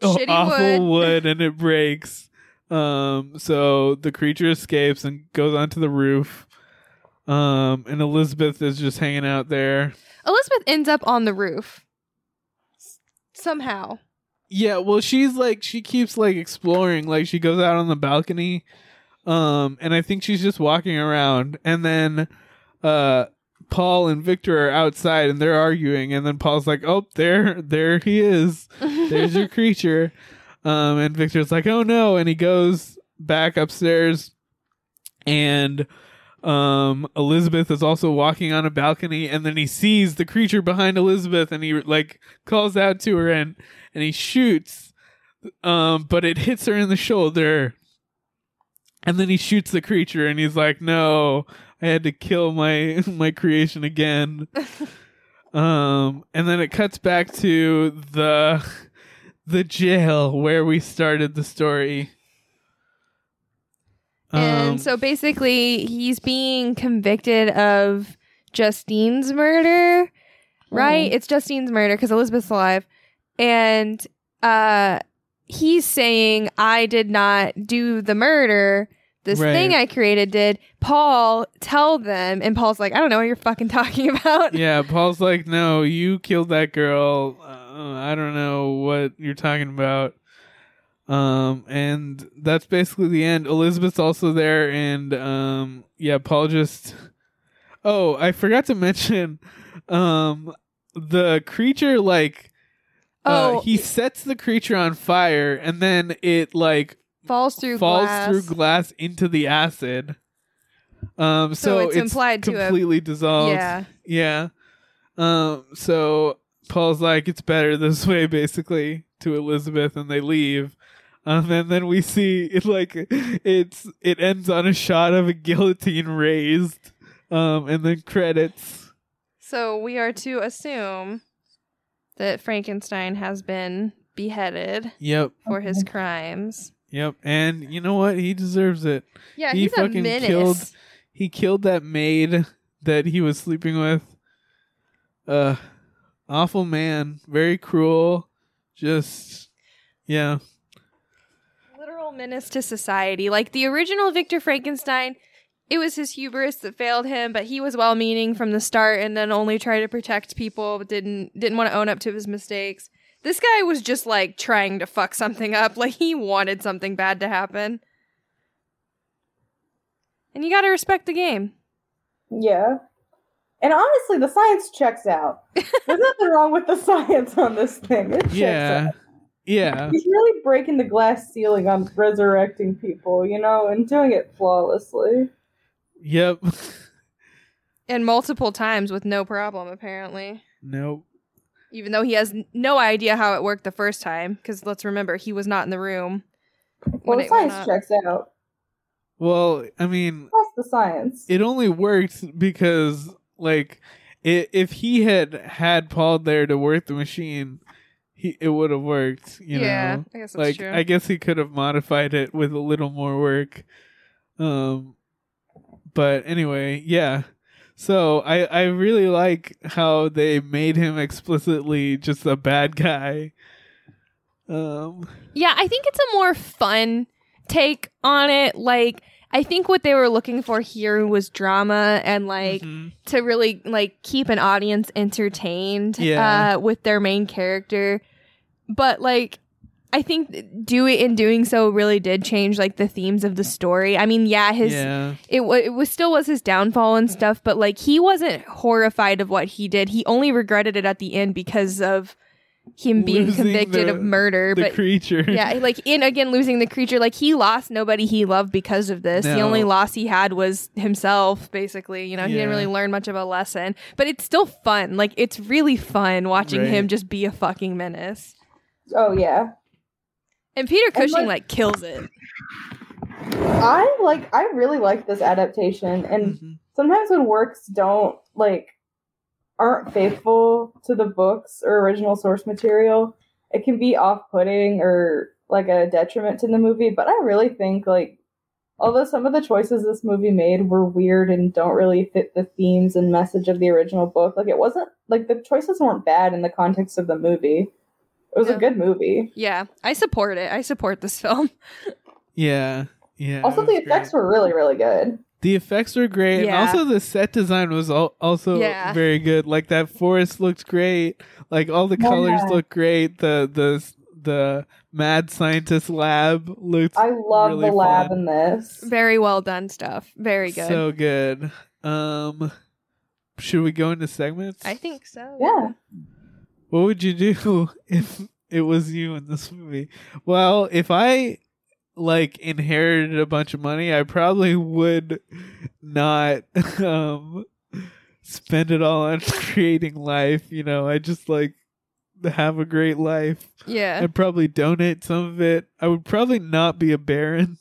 Shitty awful wood. wood, and it breaks. Um, so the creature escapes and goes onto the roof. Um, and Elizabeth is just hanging out there. Elizabeth ends up on the roof somehow. Yeah, well, she's like she keeps like exploring. Like she goes out on the balcony, um, and I think she's just walking around. And then, uh, Paul and Victor are outside and they're arguing. And then Paul's like, "Oh, there, there he is. There's your creature." Um, and Victor's like, "Oh no!" And he goes back upstairs, and um Elizabeth is also walking on a balcony and then he sees the creature behind Elizabeth and he like calls out to her and and he shoots um but it hits her in the shoulder and then he shoots the creature and he's like no I had to kill my my creation again um and then it cuts back to the the jail where we started the story And Um, so basically, he's being convicted of Justine's murder, right? It's Justine's murder because Elizabeth's alive. And uh, he's saying, I did not do the murder. This Right. thing I created did. Paul, tell them. And Paul's like, I don't know what you're fucking talking about. yeah, Paul's like, no, you killed that girl. Uh, I don't know what you're talking about. Um, and that's basically the end. Elizabeth's also there, and um, yeah, Paul just. Oh, I forgot to mention, um, the creature like. Oh. uh, he sets the creature on fire, and then it like Falls through falls glass. through glass into the acid. Um, So so, it's implied to have- completely dissolved. Yeah. Yeah. Um. So Paul's like, it's better this way, basically, to Elizabeth, and they leave. Um, and then we see it like it's it ends on a shot of a guillotine raised. Um, and then credits. So we are to assume that Frankenstein has been beheaded Yep. for his crimes. Yep. And you know what? He deserves it. Yeah, he he's a fucking menace. killed. He killed that maid that he was sleeping with. Uh, awful man. Very cruel. Just, yeah. literal menace to society. Like the original Victor Frankenstein, it was his hubris that failed him, but he was well-meaning from the start and then only tried to protect people, but didn't didn't want to own up to his mistakes. This guy was just like trying to fuck something up, like he wanted something bad to happen. And you got to respect the game. Yeah. And honestly, the science checks out. There's nothing wrong with the science on this thing. It checks Yeah. out. Yeah. He's really breaking the glass ceiling on resurrecting people, you know, and doing it flawlessly. Yep. And multiple times with no problem apparently. nope. Even though he has no idea how it worked the first time because let's remember he was not in the room. Well, when the science checks out. Well, I mean, Trust the science. it only worked because, like, i if he had had Paul there to work the machine, he it would have worked. You Yeah, know, I guess that's like true. I guess he could have modified it with a little more work. Um, but anyway, yeah. So I I really like how they made him explicitly just a bad guy. Um, Yeah, I think it's a more fun take on it. Like, I think what they were looking for here was drama and like mhm. to really like keep an audience entertained Yeah. uh, with their main character. But like, I think do it in doing so really did change like the themes of the story. I mean, yeah, his yeah, it, wa it was still was his downfall and stuff, but like he wasn't horrified of what he did. He only regretted it at the end because of him being Losing convicted the- of murder. the but creature. yeah, like in again losing the creature, like he lost nobody he loved because of this. The only loss he had was himself, basically. You know, he didn't really learn much of a lesson, but it's still fun. Like it's really fun watching Right. him just be a fucking menace. Oh yeah. And Peter And, Cushing like- like kills it. I like I really like this adaptation and Mhm. sometimes when works don't like aren't faithful to the books or original source material, it can be off-putting or like a detriment to the movie, but I really think like although some of the choices this movie made were weird and don't really fit the themes and message of the original book, like it wasn't like the choices weren't bad in the context of the movie. It was Yeah. a good movie. Yeah, I support it. I support this film. Yeah. Yeah. also, the effects great. were really, really good. The effects were great, Yeah. and also the set design was al- also Yeah. very good. Like that forest looked great. Like all the Yeah. colors looked great. The the the mad scientist lab looked I love really the lab fun. in this. Very well done stuff. Very good. so good. Um, should we go into segments? I think so. Yeah. What would you do if it was you in this movie? Well, if I like inherited a bunch of money, I probably would not um spend it all on creating life, you know. I just like have a great life. Yeah. I'd probably donate some of it. I would probably not be a baron.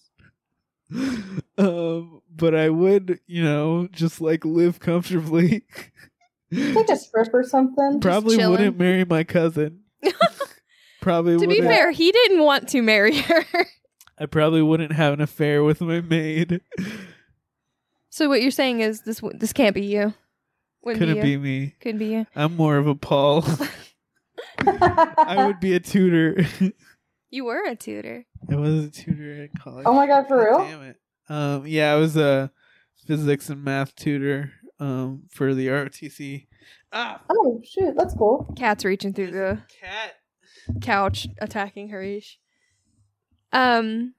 um but I would, you know, just like live comfortably. Take a strip or something. Probably chilling. wouldn't marry my cousin. probably to be wouldn't. fair, he didn't want to marry her. I probably wouldn't have an affair with my maid. so what you're saying is this this can't be you. Wouldn't Couldn't be, be me. Could be you. I'm more of a Paul. I would be a tutor. You were a tutor. I was a tutor at college. Oh my God, for real? Damn it. Um, yeah, I was a physics and math tutor um, for the ROTC. Ah, oh shoot, that's cool. Cat's reaching through the cat. couch, attacking Harish. Um,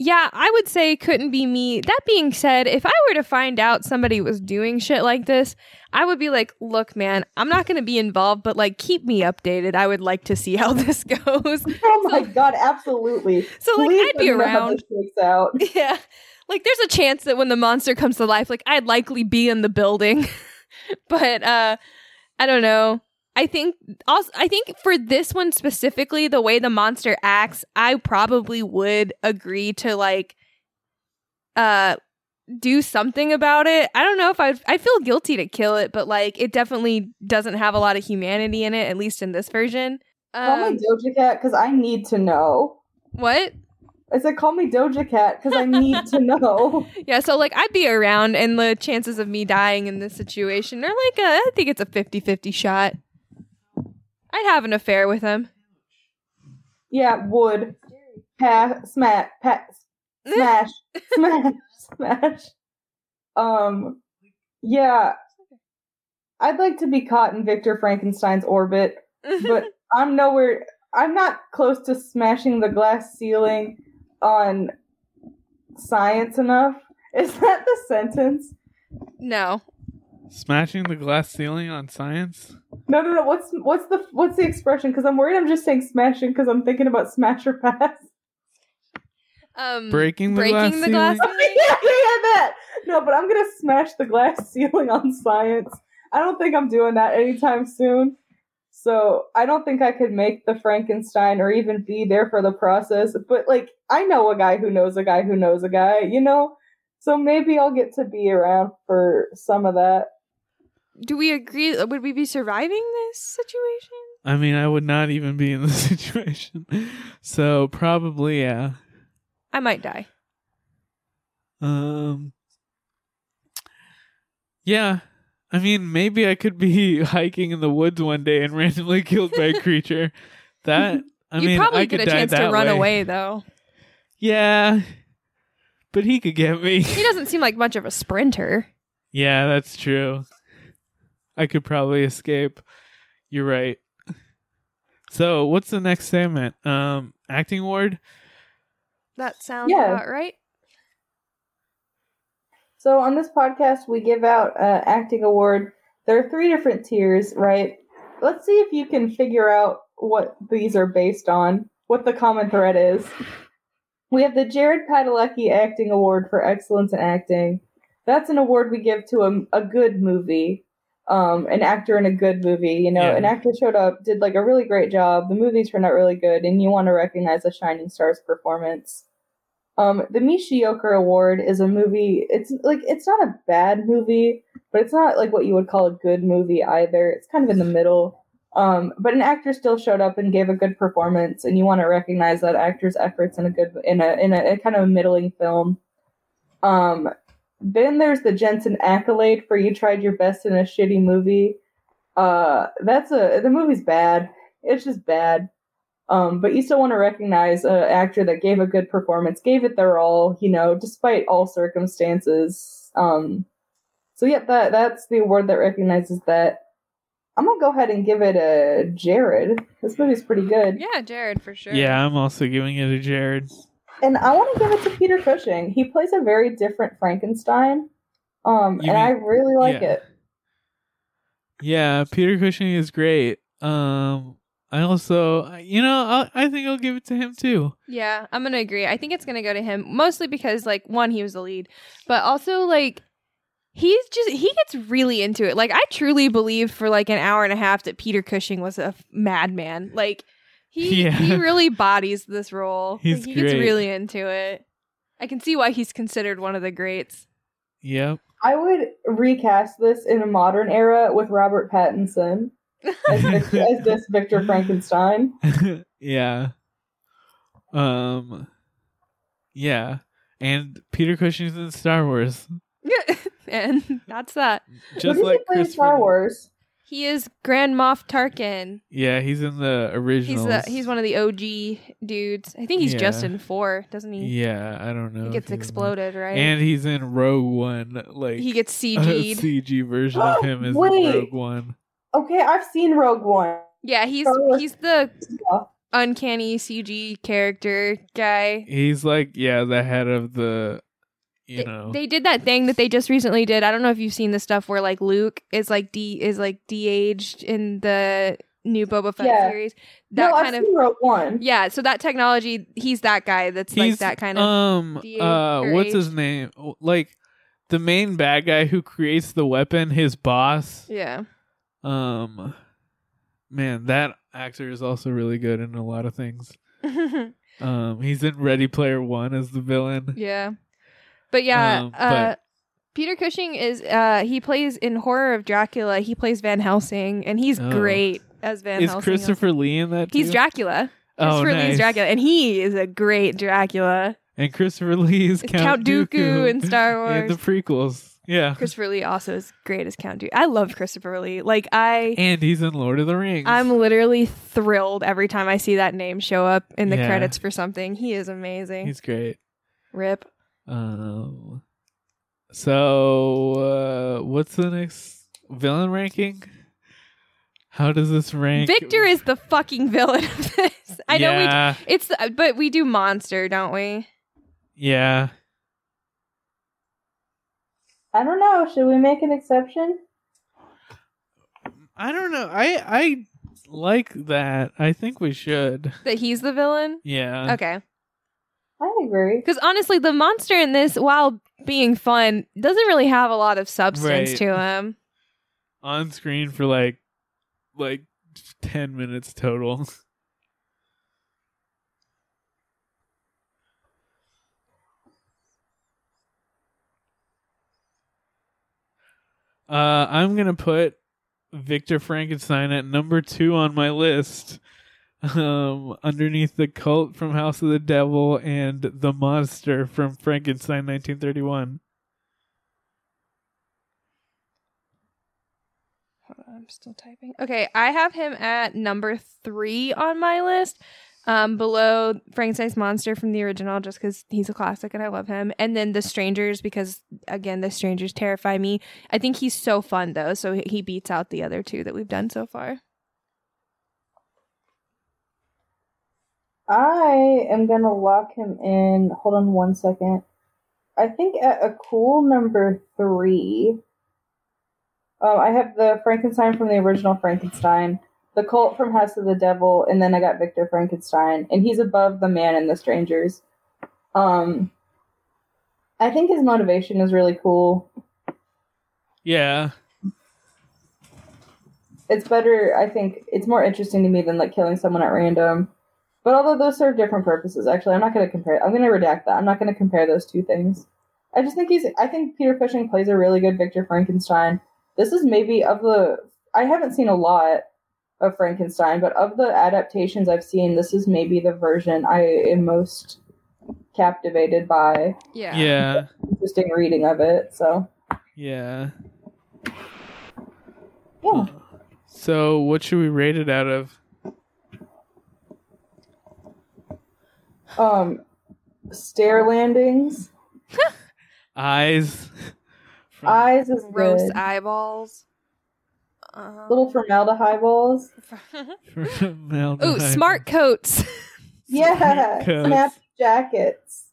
yeah, I would say couldn't be me. That being said, if I were to find out somebody was doing shit like this, I would be like, look, man, I'm not going to be involved, but like, keep me updated. I would like to see how this goes. Oh my god, absolutely. So, like, Please I'd be let me know how around. shakes out. Yeah. Like there's a chance that when the monster comes to life, like I'd likely be in the building. but uh I don't know. I think also I think for this one specifically, the way the monster acts, I probably would agree to like uh do something about it. I don't know if I I feel guilty to kill it, but like it definitely doesn't have a lot of humanity in it, at least in this version. Um, Call me Doja Cat because I need to know. what? I said, call me Doja Cat because I need to know. Yeah, so like I'd be around, and the chances of me dying in this situation are like, a, I think it's a 50 50 shot. I'd have an affair with him. Yeah, would. Pa- smash, smash, smash, smash. Um, yeah. I'd like to be caught in Victor Frankenstein's orbit, but I'm nowhere. I'm not close to smashing the glass ceiling on science enough. Is that the sentence? no. Smashing the glass ceiling on science? No, no, no. What's what's the what's the expression? Because I'm worried. I'm just saying smashing because I'm thinking about smash or pass. Um, Breaking the breaking glass the glass ceiling? ceiling? yeah, yeah, yeah, that. No, but I'm gonna smash the glass ceiling on science. I don't think I'm doing that anytime soon. So I don't think I could make the Frankenstein or even be there for the process. But like, I know a guy who knows a guy who knows a guy, you know. So maybe I'll get to be around for some of that. Do we agree? Would we be surviving this situation? I mean, I would not even be in the situation. So probably, yeah. I might die. Um. Yeah, I mean, maybe I could be hiking in the woods one day and randomly killed by a creature. That I You'd mean, probably I get could a die chance to that run way. away, though. Yeah, but he could get me. He doesn't seem like much of a sprinter. yeah, that's true. I could probably escape. You're right. So, what's the next segment? Um, acting ward. That sounds Yeah. about right. So on this podcast, we give out uh, acting award. There are three different tiers, right? Let's see if you can figure out what these are based on, what the common thread is. We have the Jared Padalecki Acting Award for Excellence in Acting. That's an award we give to a, a good movie, um, an actor in a good movie. You know, Yeah. an actor showed up, did like a really great job. The movie turned out really good, and you want to recognize a shining star's performance. Um, the Mishioka Award is a movie. It's like it's not a bad movie, but it's not like what you would call a good movie either. It's kind of in the middle. Um, but an actor still showed up and gave a good performance, and you want to recognize that actor's efforts in a good in a in a, a kind of a middling film. Um, then there's the Jensen accolade for you tried your best in a shitty movie. Uh, that's a the movie's bad. It's just bad. Um, but you still want to recognize an actor that gave a good performance, gave it their all, you know, despite all circumstances. Um, so yeah, that that's the award that recognizes that. I'm gonna go ahead and give it a Jared. This movie's pretty good. Yeah, Jared for sure. Yeah, I'm also giving it a Jared. And I want to give it to Peter Cushing. He plays a very different Frankenstein. Um, You and I really like yeah. it. Yeah, Peter Cushing is great. Um, I also, you know, I, I think I'll give it to him too. Yeah, I'm gonna agree. I think it's gonna go to him mostly because like one, he was the lead, but also like he's just he gets really into it. Like I truly believe for like an hour and a half that Peter Cushing was a madman. Like he Yeah. he really bodies this role. He's Like, he gets really into it. I can see why he's considered one of the greats. Yep. I would recast this in a modern era with Robert Pattinson as, as this Victor Frankenstein. yeah. Um. Yeah, and Peter Cushing's in Star Wars, Yeah, and that's that. Just does like he play. Star Wars? He is Grand Moff Tarkin. Yeah, he's in the original. He's the he's one of the OG dudes. I think he's Yeah. just in four, doesn't he? Yeah, I don't know. He gets he's in exploded, right? and he's in Rogue One. Like he gets CG'd. CG version of him is in Wait. Rogue One. Okay, I've seen Rogue One. yeah, he's Star he's the Yeah. uncanny CG character guy. He's like, yeah, the head of the, you They, know, they did that thing that they just recently did. I don't know if you've seen the stuff where like Luke is like de is like de-aged in the new Boba Fett Yeah. series. That no, kind I've of seen Rogue One. yeah. So that technology, he's that guy. That's like that kind of um uh or what's his name? Like the main bad guy who creates the weapon, his boss. yeah. Um, man, that actor is also really good in a lot of things. Um, he's in Ready Player One as the villain. Yeah. But yeah, Um, uh but- Peter Cushing is uh he plays in Horror of Dracula, he plays Van Helsing and he's Oh. great as Van Is Helsing. Christopher Lee in that? He's too? Dracula. Oh, Christopher Lee's. Dracula and he is a great Dracula. And Christopher Lee is Count, Count Dooku in Star Wars. in the prequels. Yeah, Christopher Lee also is great as Count Dooku. I love Christopher Lee. Like I and he's in Lord of the Rings. I'm literally thrilled every time I see that name show up in the Yeah. credits for something. He is amazing. He's great. Rip. Um. So, uh, what's the next villain ranking? How does this rank? Victor is the fucking villain of this. I know we Yeah, It's the, but we do monster, don't we? yeah. I don't know. Should we make an exception? I don't know. I I like that. I think we should. That he's the villain. Yeah. Okay. I agree. Because honestly, the monster in this, while being fun, doesn't really have a lot of substance Right. to him. On screen for like like ten minutes total. Uh, I'm gonna put Victor Frankenstein at number two on my list, um, underneath the Cult from House of the Devil and the Monster from Frankenstein 1931. Hold on, I'm still typing. Okay, I have him at number three on my list. Um, below Frankenstein's monster from the original, just because he's a classic and I love him. And then The Strangers, because again, The Strangers terrify me. I think he's so fun though, so he- beats out the other two that we've done so far. I am gonna lock him in. Hold on one second. I think at a cool number three. Oh, I have the Frankenstein from the original Frankenstein, the Cult from House of the Devil, and then I got Victor Frankenstein, and he's above the Man and the Strangers. Um, I think his motivation is really cool. Yeah, it's better i think it's more interesting to me than like killing someone at random. But although those serve different purposes actually i'm not going to compare i'm going to redact that. I'm not going to compare those two things. I just think he's i think peter cushing plays a really good victor frankenstein. This is maybe of the i haven't seen a lot of frankenstein but of the adaptations i've seen this is maybe the version i am most captivated by Yeah. Yeah. interesting reading of it. So Yeah. yeah, So what should we rate it out of? um, stair landings, Eyes. Eyes is Gross good. eyeballs. Uh, Little formaldehyde balls. from Mel Ooh, smart coats. Yeah, coats. snap jackets.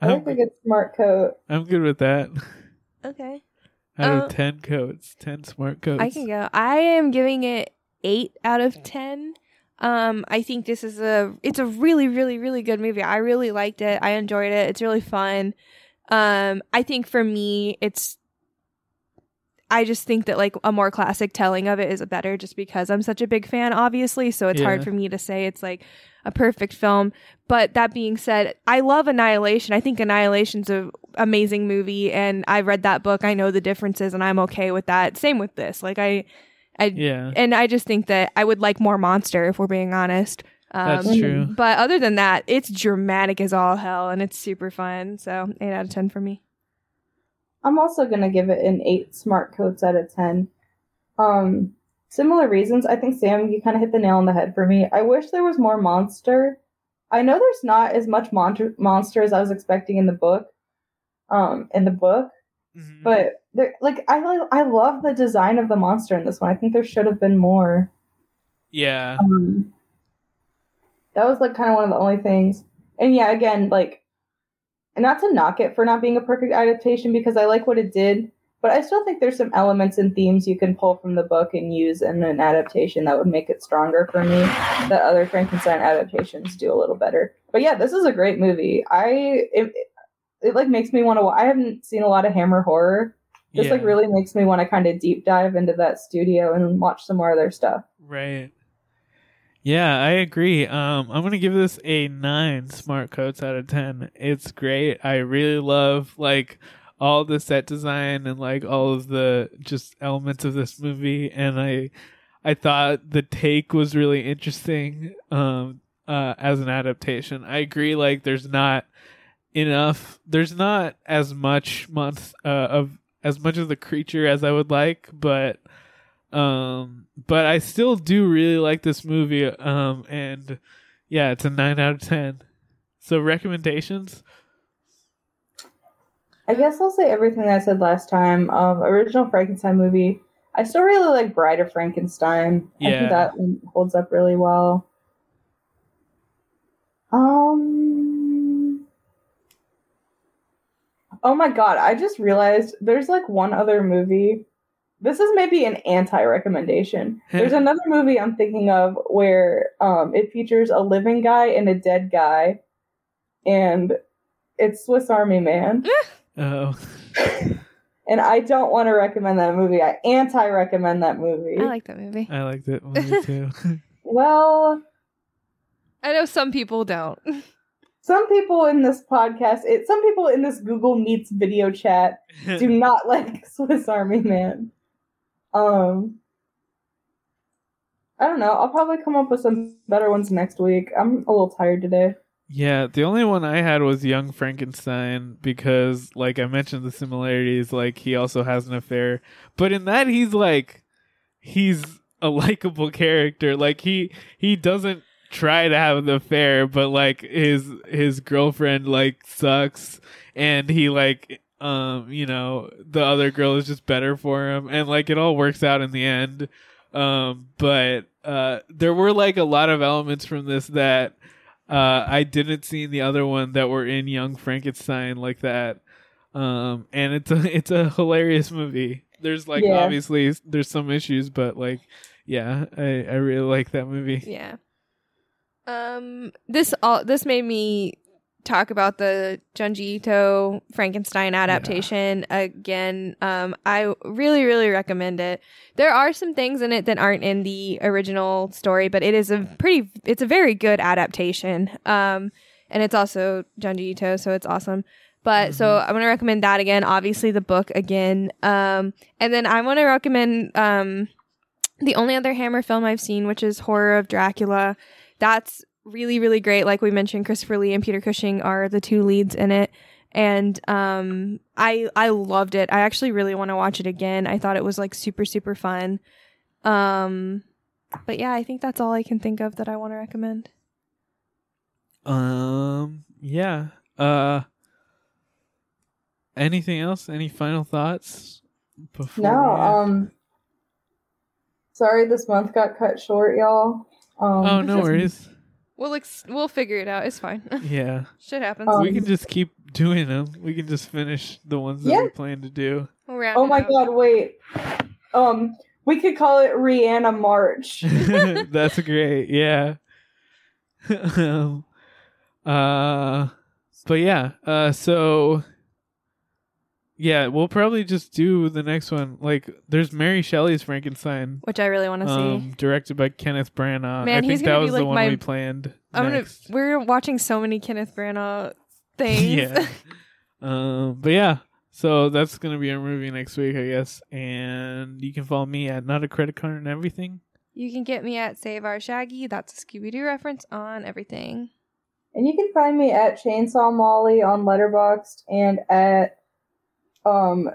I I'm, like a good smart coat. I'm good with that. okay. Out Uh, of ten coats, ten smart coats. I can go. I am giving it eight out of ten. Um, I think this is a it's a really, really, really good movie. I really liked it. I enjoyed it. It's really fun. Um, I think for me, it's I just think that like a more classic telling of it is better just because I'm such a big fan, obviously. So it's hard for me to say it's like a perfect film. But that being said, I love Annihilation. I think Annihilation's a amazing movie and I've read that book. I know the differences and I'm okay with that. Same with this. Like I I Yeah. and I just think that I would like more monster if we're being honest. Um, That's true. But other than that, it's dramatic as all hell and it's super fun. So eight out of ten for me. I'm also gonna give it an eight smart coats out of ten. Um, similar reasons. I think Sam, you kind of hit the nail on the head for me. I wish there was more monster. I know there's not as much monster monster as I was expecting in the book. Um, in the book, Mhm. but there, like I I love the design of the monster in this one. I think there should have been more. yeah. Um, that was like kind of one of the only things. And yeah, again, like, and not to knock it for not being a perfect adaptation because I like what it did, but I still think there's some elements and themes you can pull from the book and use in an adaptation that would make it stronger for me. That other Frankenstein adaptations do a little better. But yeah, this is a great movie. I it, it like makes me want to. I haven't seen a lot of Hammer horror. This like really makes me want to kind of deep dive into that studio and watch some more of their stuff. Right. Yeah, I agree. Um, I'm gonna give this a nine smart coats out of ten. It's great. I really love like all the set design and like all of the just elements of this movie, and I, I thought the take was really interesting. Um, uh, as an adaptation, I agree. Like, there's not enough. There's not as much month uh, of as much of the creature as I would like, but um but i still do really like this movie um and yeah it's a 9 out of 10 so recommendations I guess I'll say everything I said last time. Um, original Frankenstein movie. I still really like Bride of Frankenstein. I Yeah. think that one holds up really well. Um. Oh my god! I just realized there's like one other movie. This is maybe an anti-recommendation. There's another movie I'm thinking of where um, it features a living guy and a dead guy, and it's Swiss Army Man. oh And I don't want to recommend that movie. I anti-recommend that movie. I like that movie. i like that movie too well, I know some people don't. some people in this podcast, it, some people in this Google Meets video chat do not like Swiss Army Man. Um, I don't know. I'll probably come up with some better ones next week. I'm a little tired today. yeah the only one i had was young frankenstein because like i mentioned the similarities like he also has an affair but in that he's like he's a likable character like he he doesn't try to have an affair but like his his girlfriend like sucks and he like um you know the other girl is just better for him. And like it all works out in the end. Um but uh there were like a lot of elements from this that uh I didn't see in the other one that were in Young Frankenstein like that. Um and it's a it's a hilarious movie. There's like Yeah. obviously there's some issues but like yeah I I really like that movie. Yeah. Um this all this made me talk about the Junji Ito Frankenstein adaptation again. Um I really really recommend it. There are some things in it that aren't in the original story, but it is a pretty it's a very good adaptation. Um and it's also Junji Ito, so it's awesome. But so I'm gonna recommend that again. Obviously, the book again, um, and then I want to recommend um, the only other Hammer film I've seen, which is Horror of Dracula. That's really, really great. Like we mentioned, Christopher Lee and Peter Cushing are the two leads in it. And um I I loved it. I actually really want to watch it again. I thought it was like super, super fun. Um but yeah, I think that's all I can think of that I want to recommend. Um. Yeah. Uh. Anything else? Any final thoughts? Before No, we- um, sorry this month got cut short, y'all. Um, oh no worries. We'll ex- we'll figure it out. It's fine. Yeah, Shit happens. Um, we can just keep doing them. We can just finish the ones that Yeah. we plan to do. We'll Oh my out. god, wait. Um, we could call it Rihanna March. That's great. Yeah. um, uh, but yeah. Uh, so yeah, we'll probably just do the next one. Like, there's Mary Shelley's Frankenstein, Which I really want to see. um, directed by Kenneth Branagh. Man, I think he's that gonna be, the like, one my- we planned. I'm next. gonna. We're watching so many Kenneth Branagh things. yeah. um, but yeah, so that's gonna be our movie next week, I guess. And you can follow me at not a credit card and everything. You can get me at Save Our Shaggy. That's a Scooby Doo reference on everything. And you can find me at Chainsaw Molly on Letterboxd and at um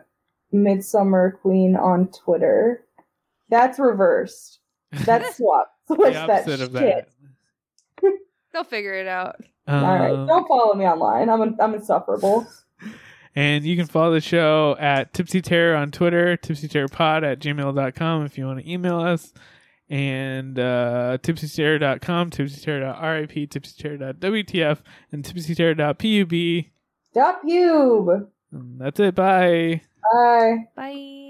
Midsummer Queen on Twitter. That's reversed. That's swap. Switch that shit. of that. They'll figure it out. All right, Um, don't follow me online. I'm I'm insufferable. And you can follow the show at Tipsy Terror on Twitter, Tipsy Terror Pod at gmail.com if you want to email us. And uh, tipsyterror.com, tipsyterror.rip, tipsyterror.wtf, and tipsyterror.pub. Stop you. And that's it. Bye. Bye. Bye.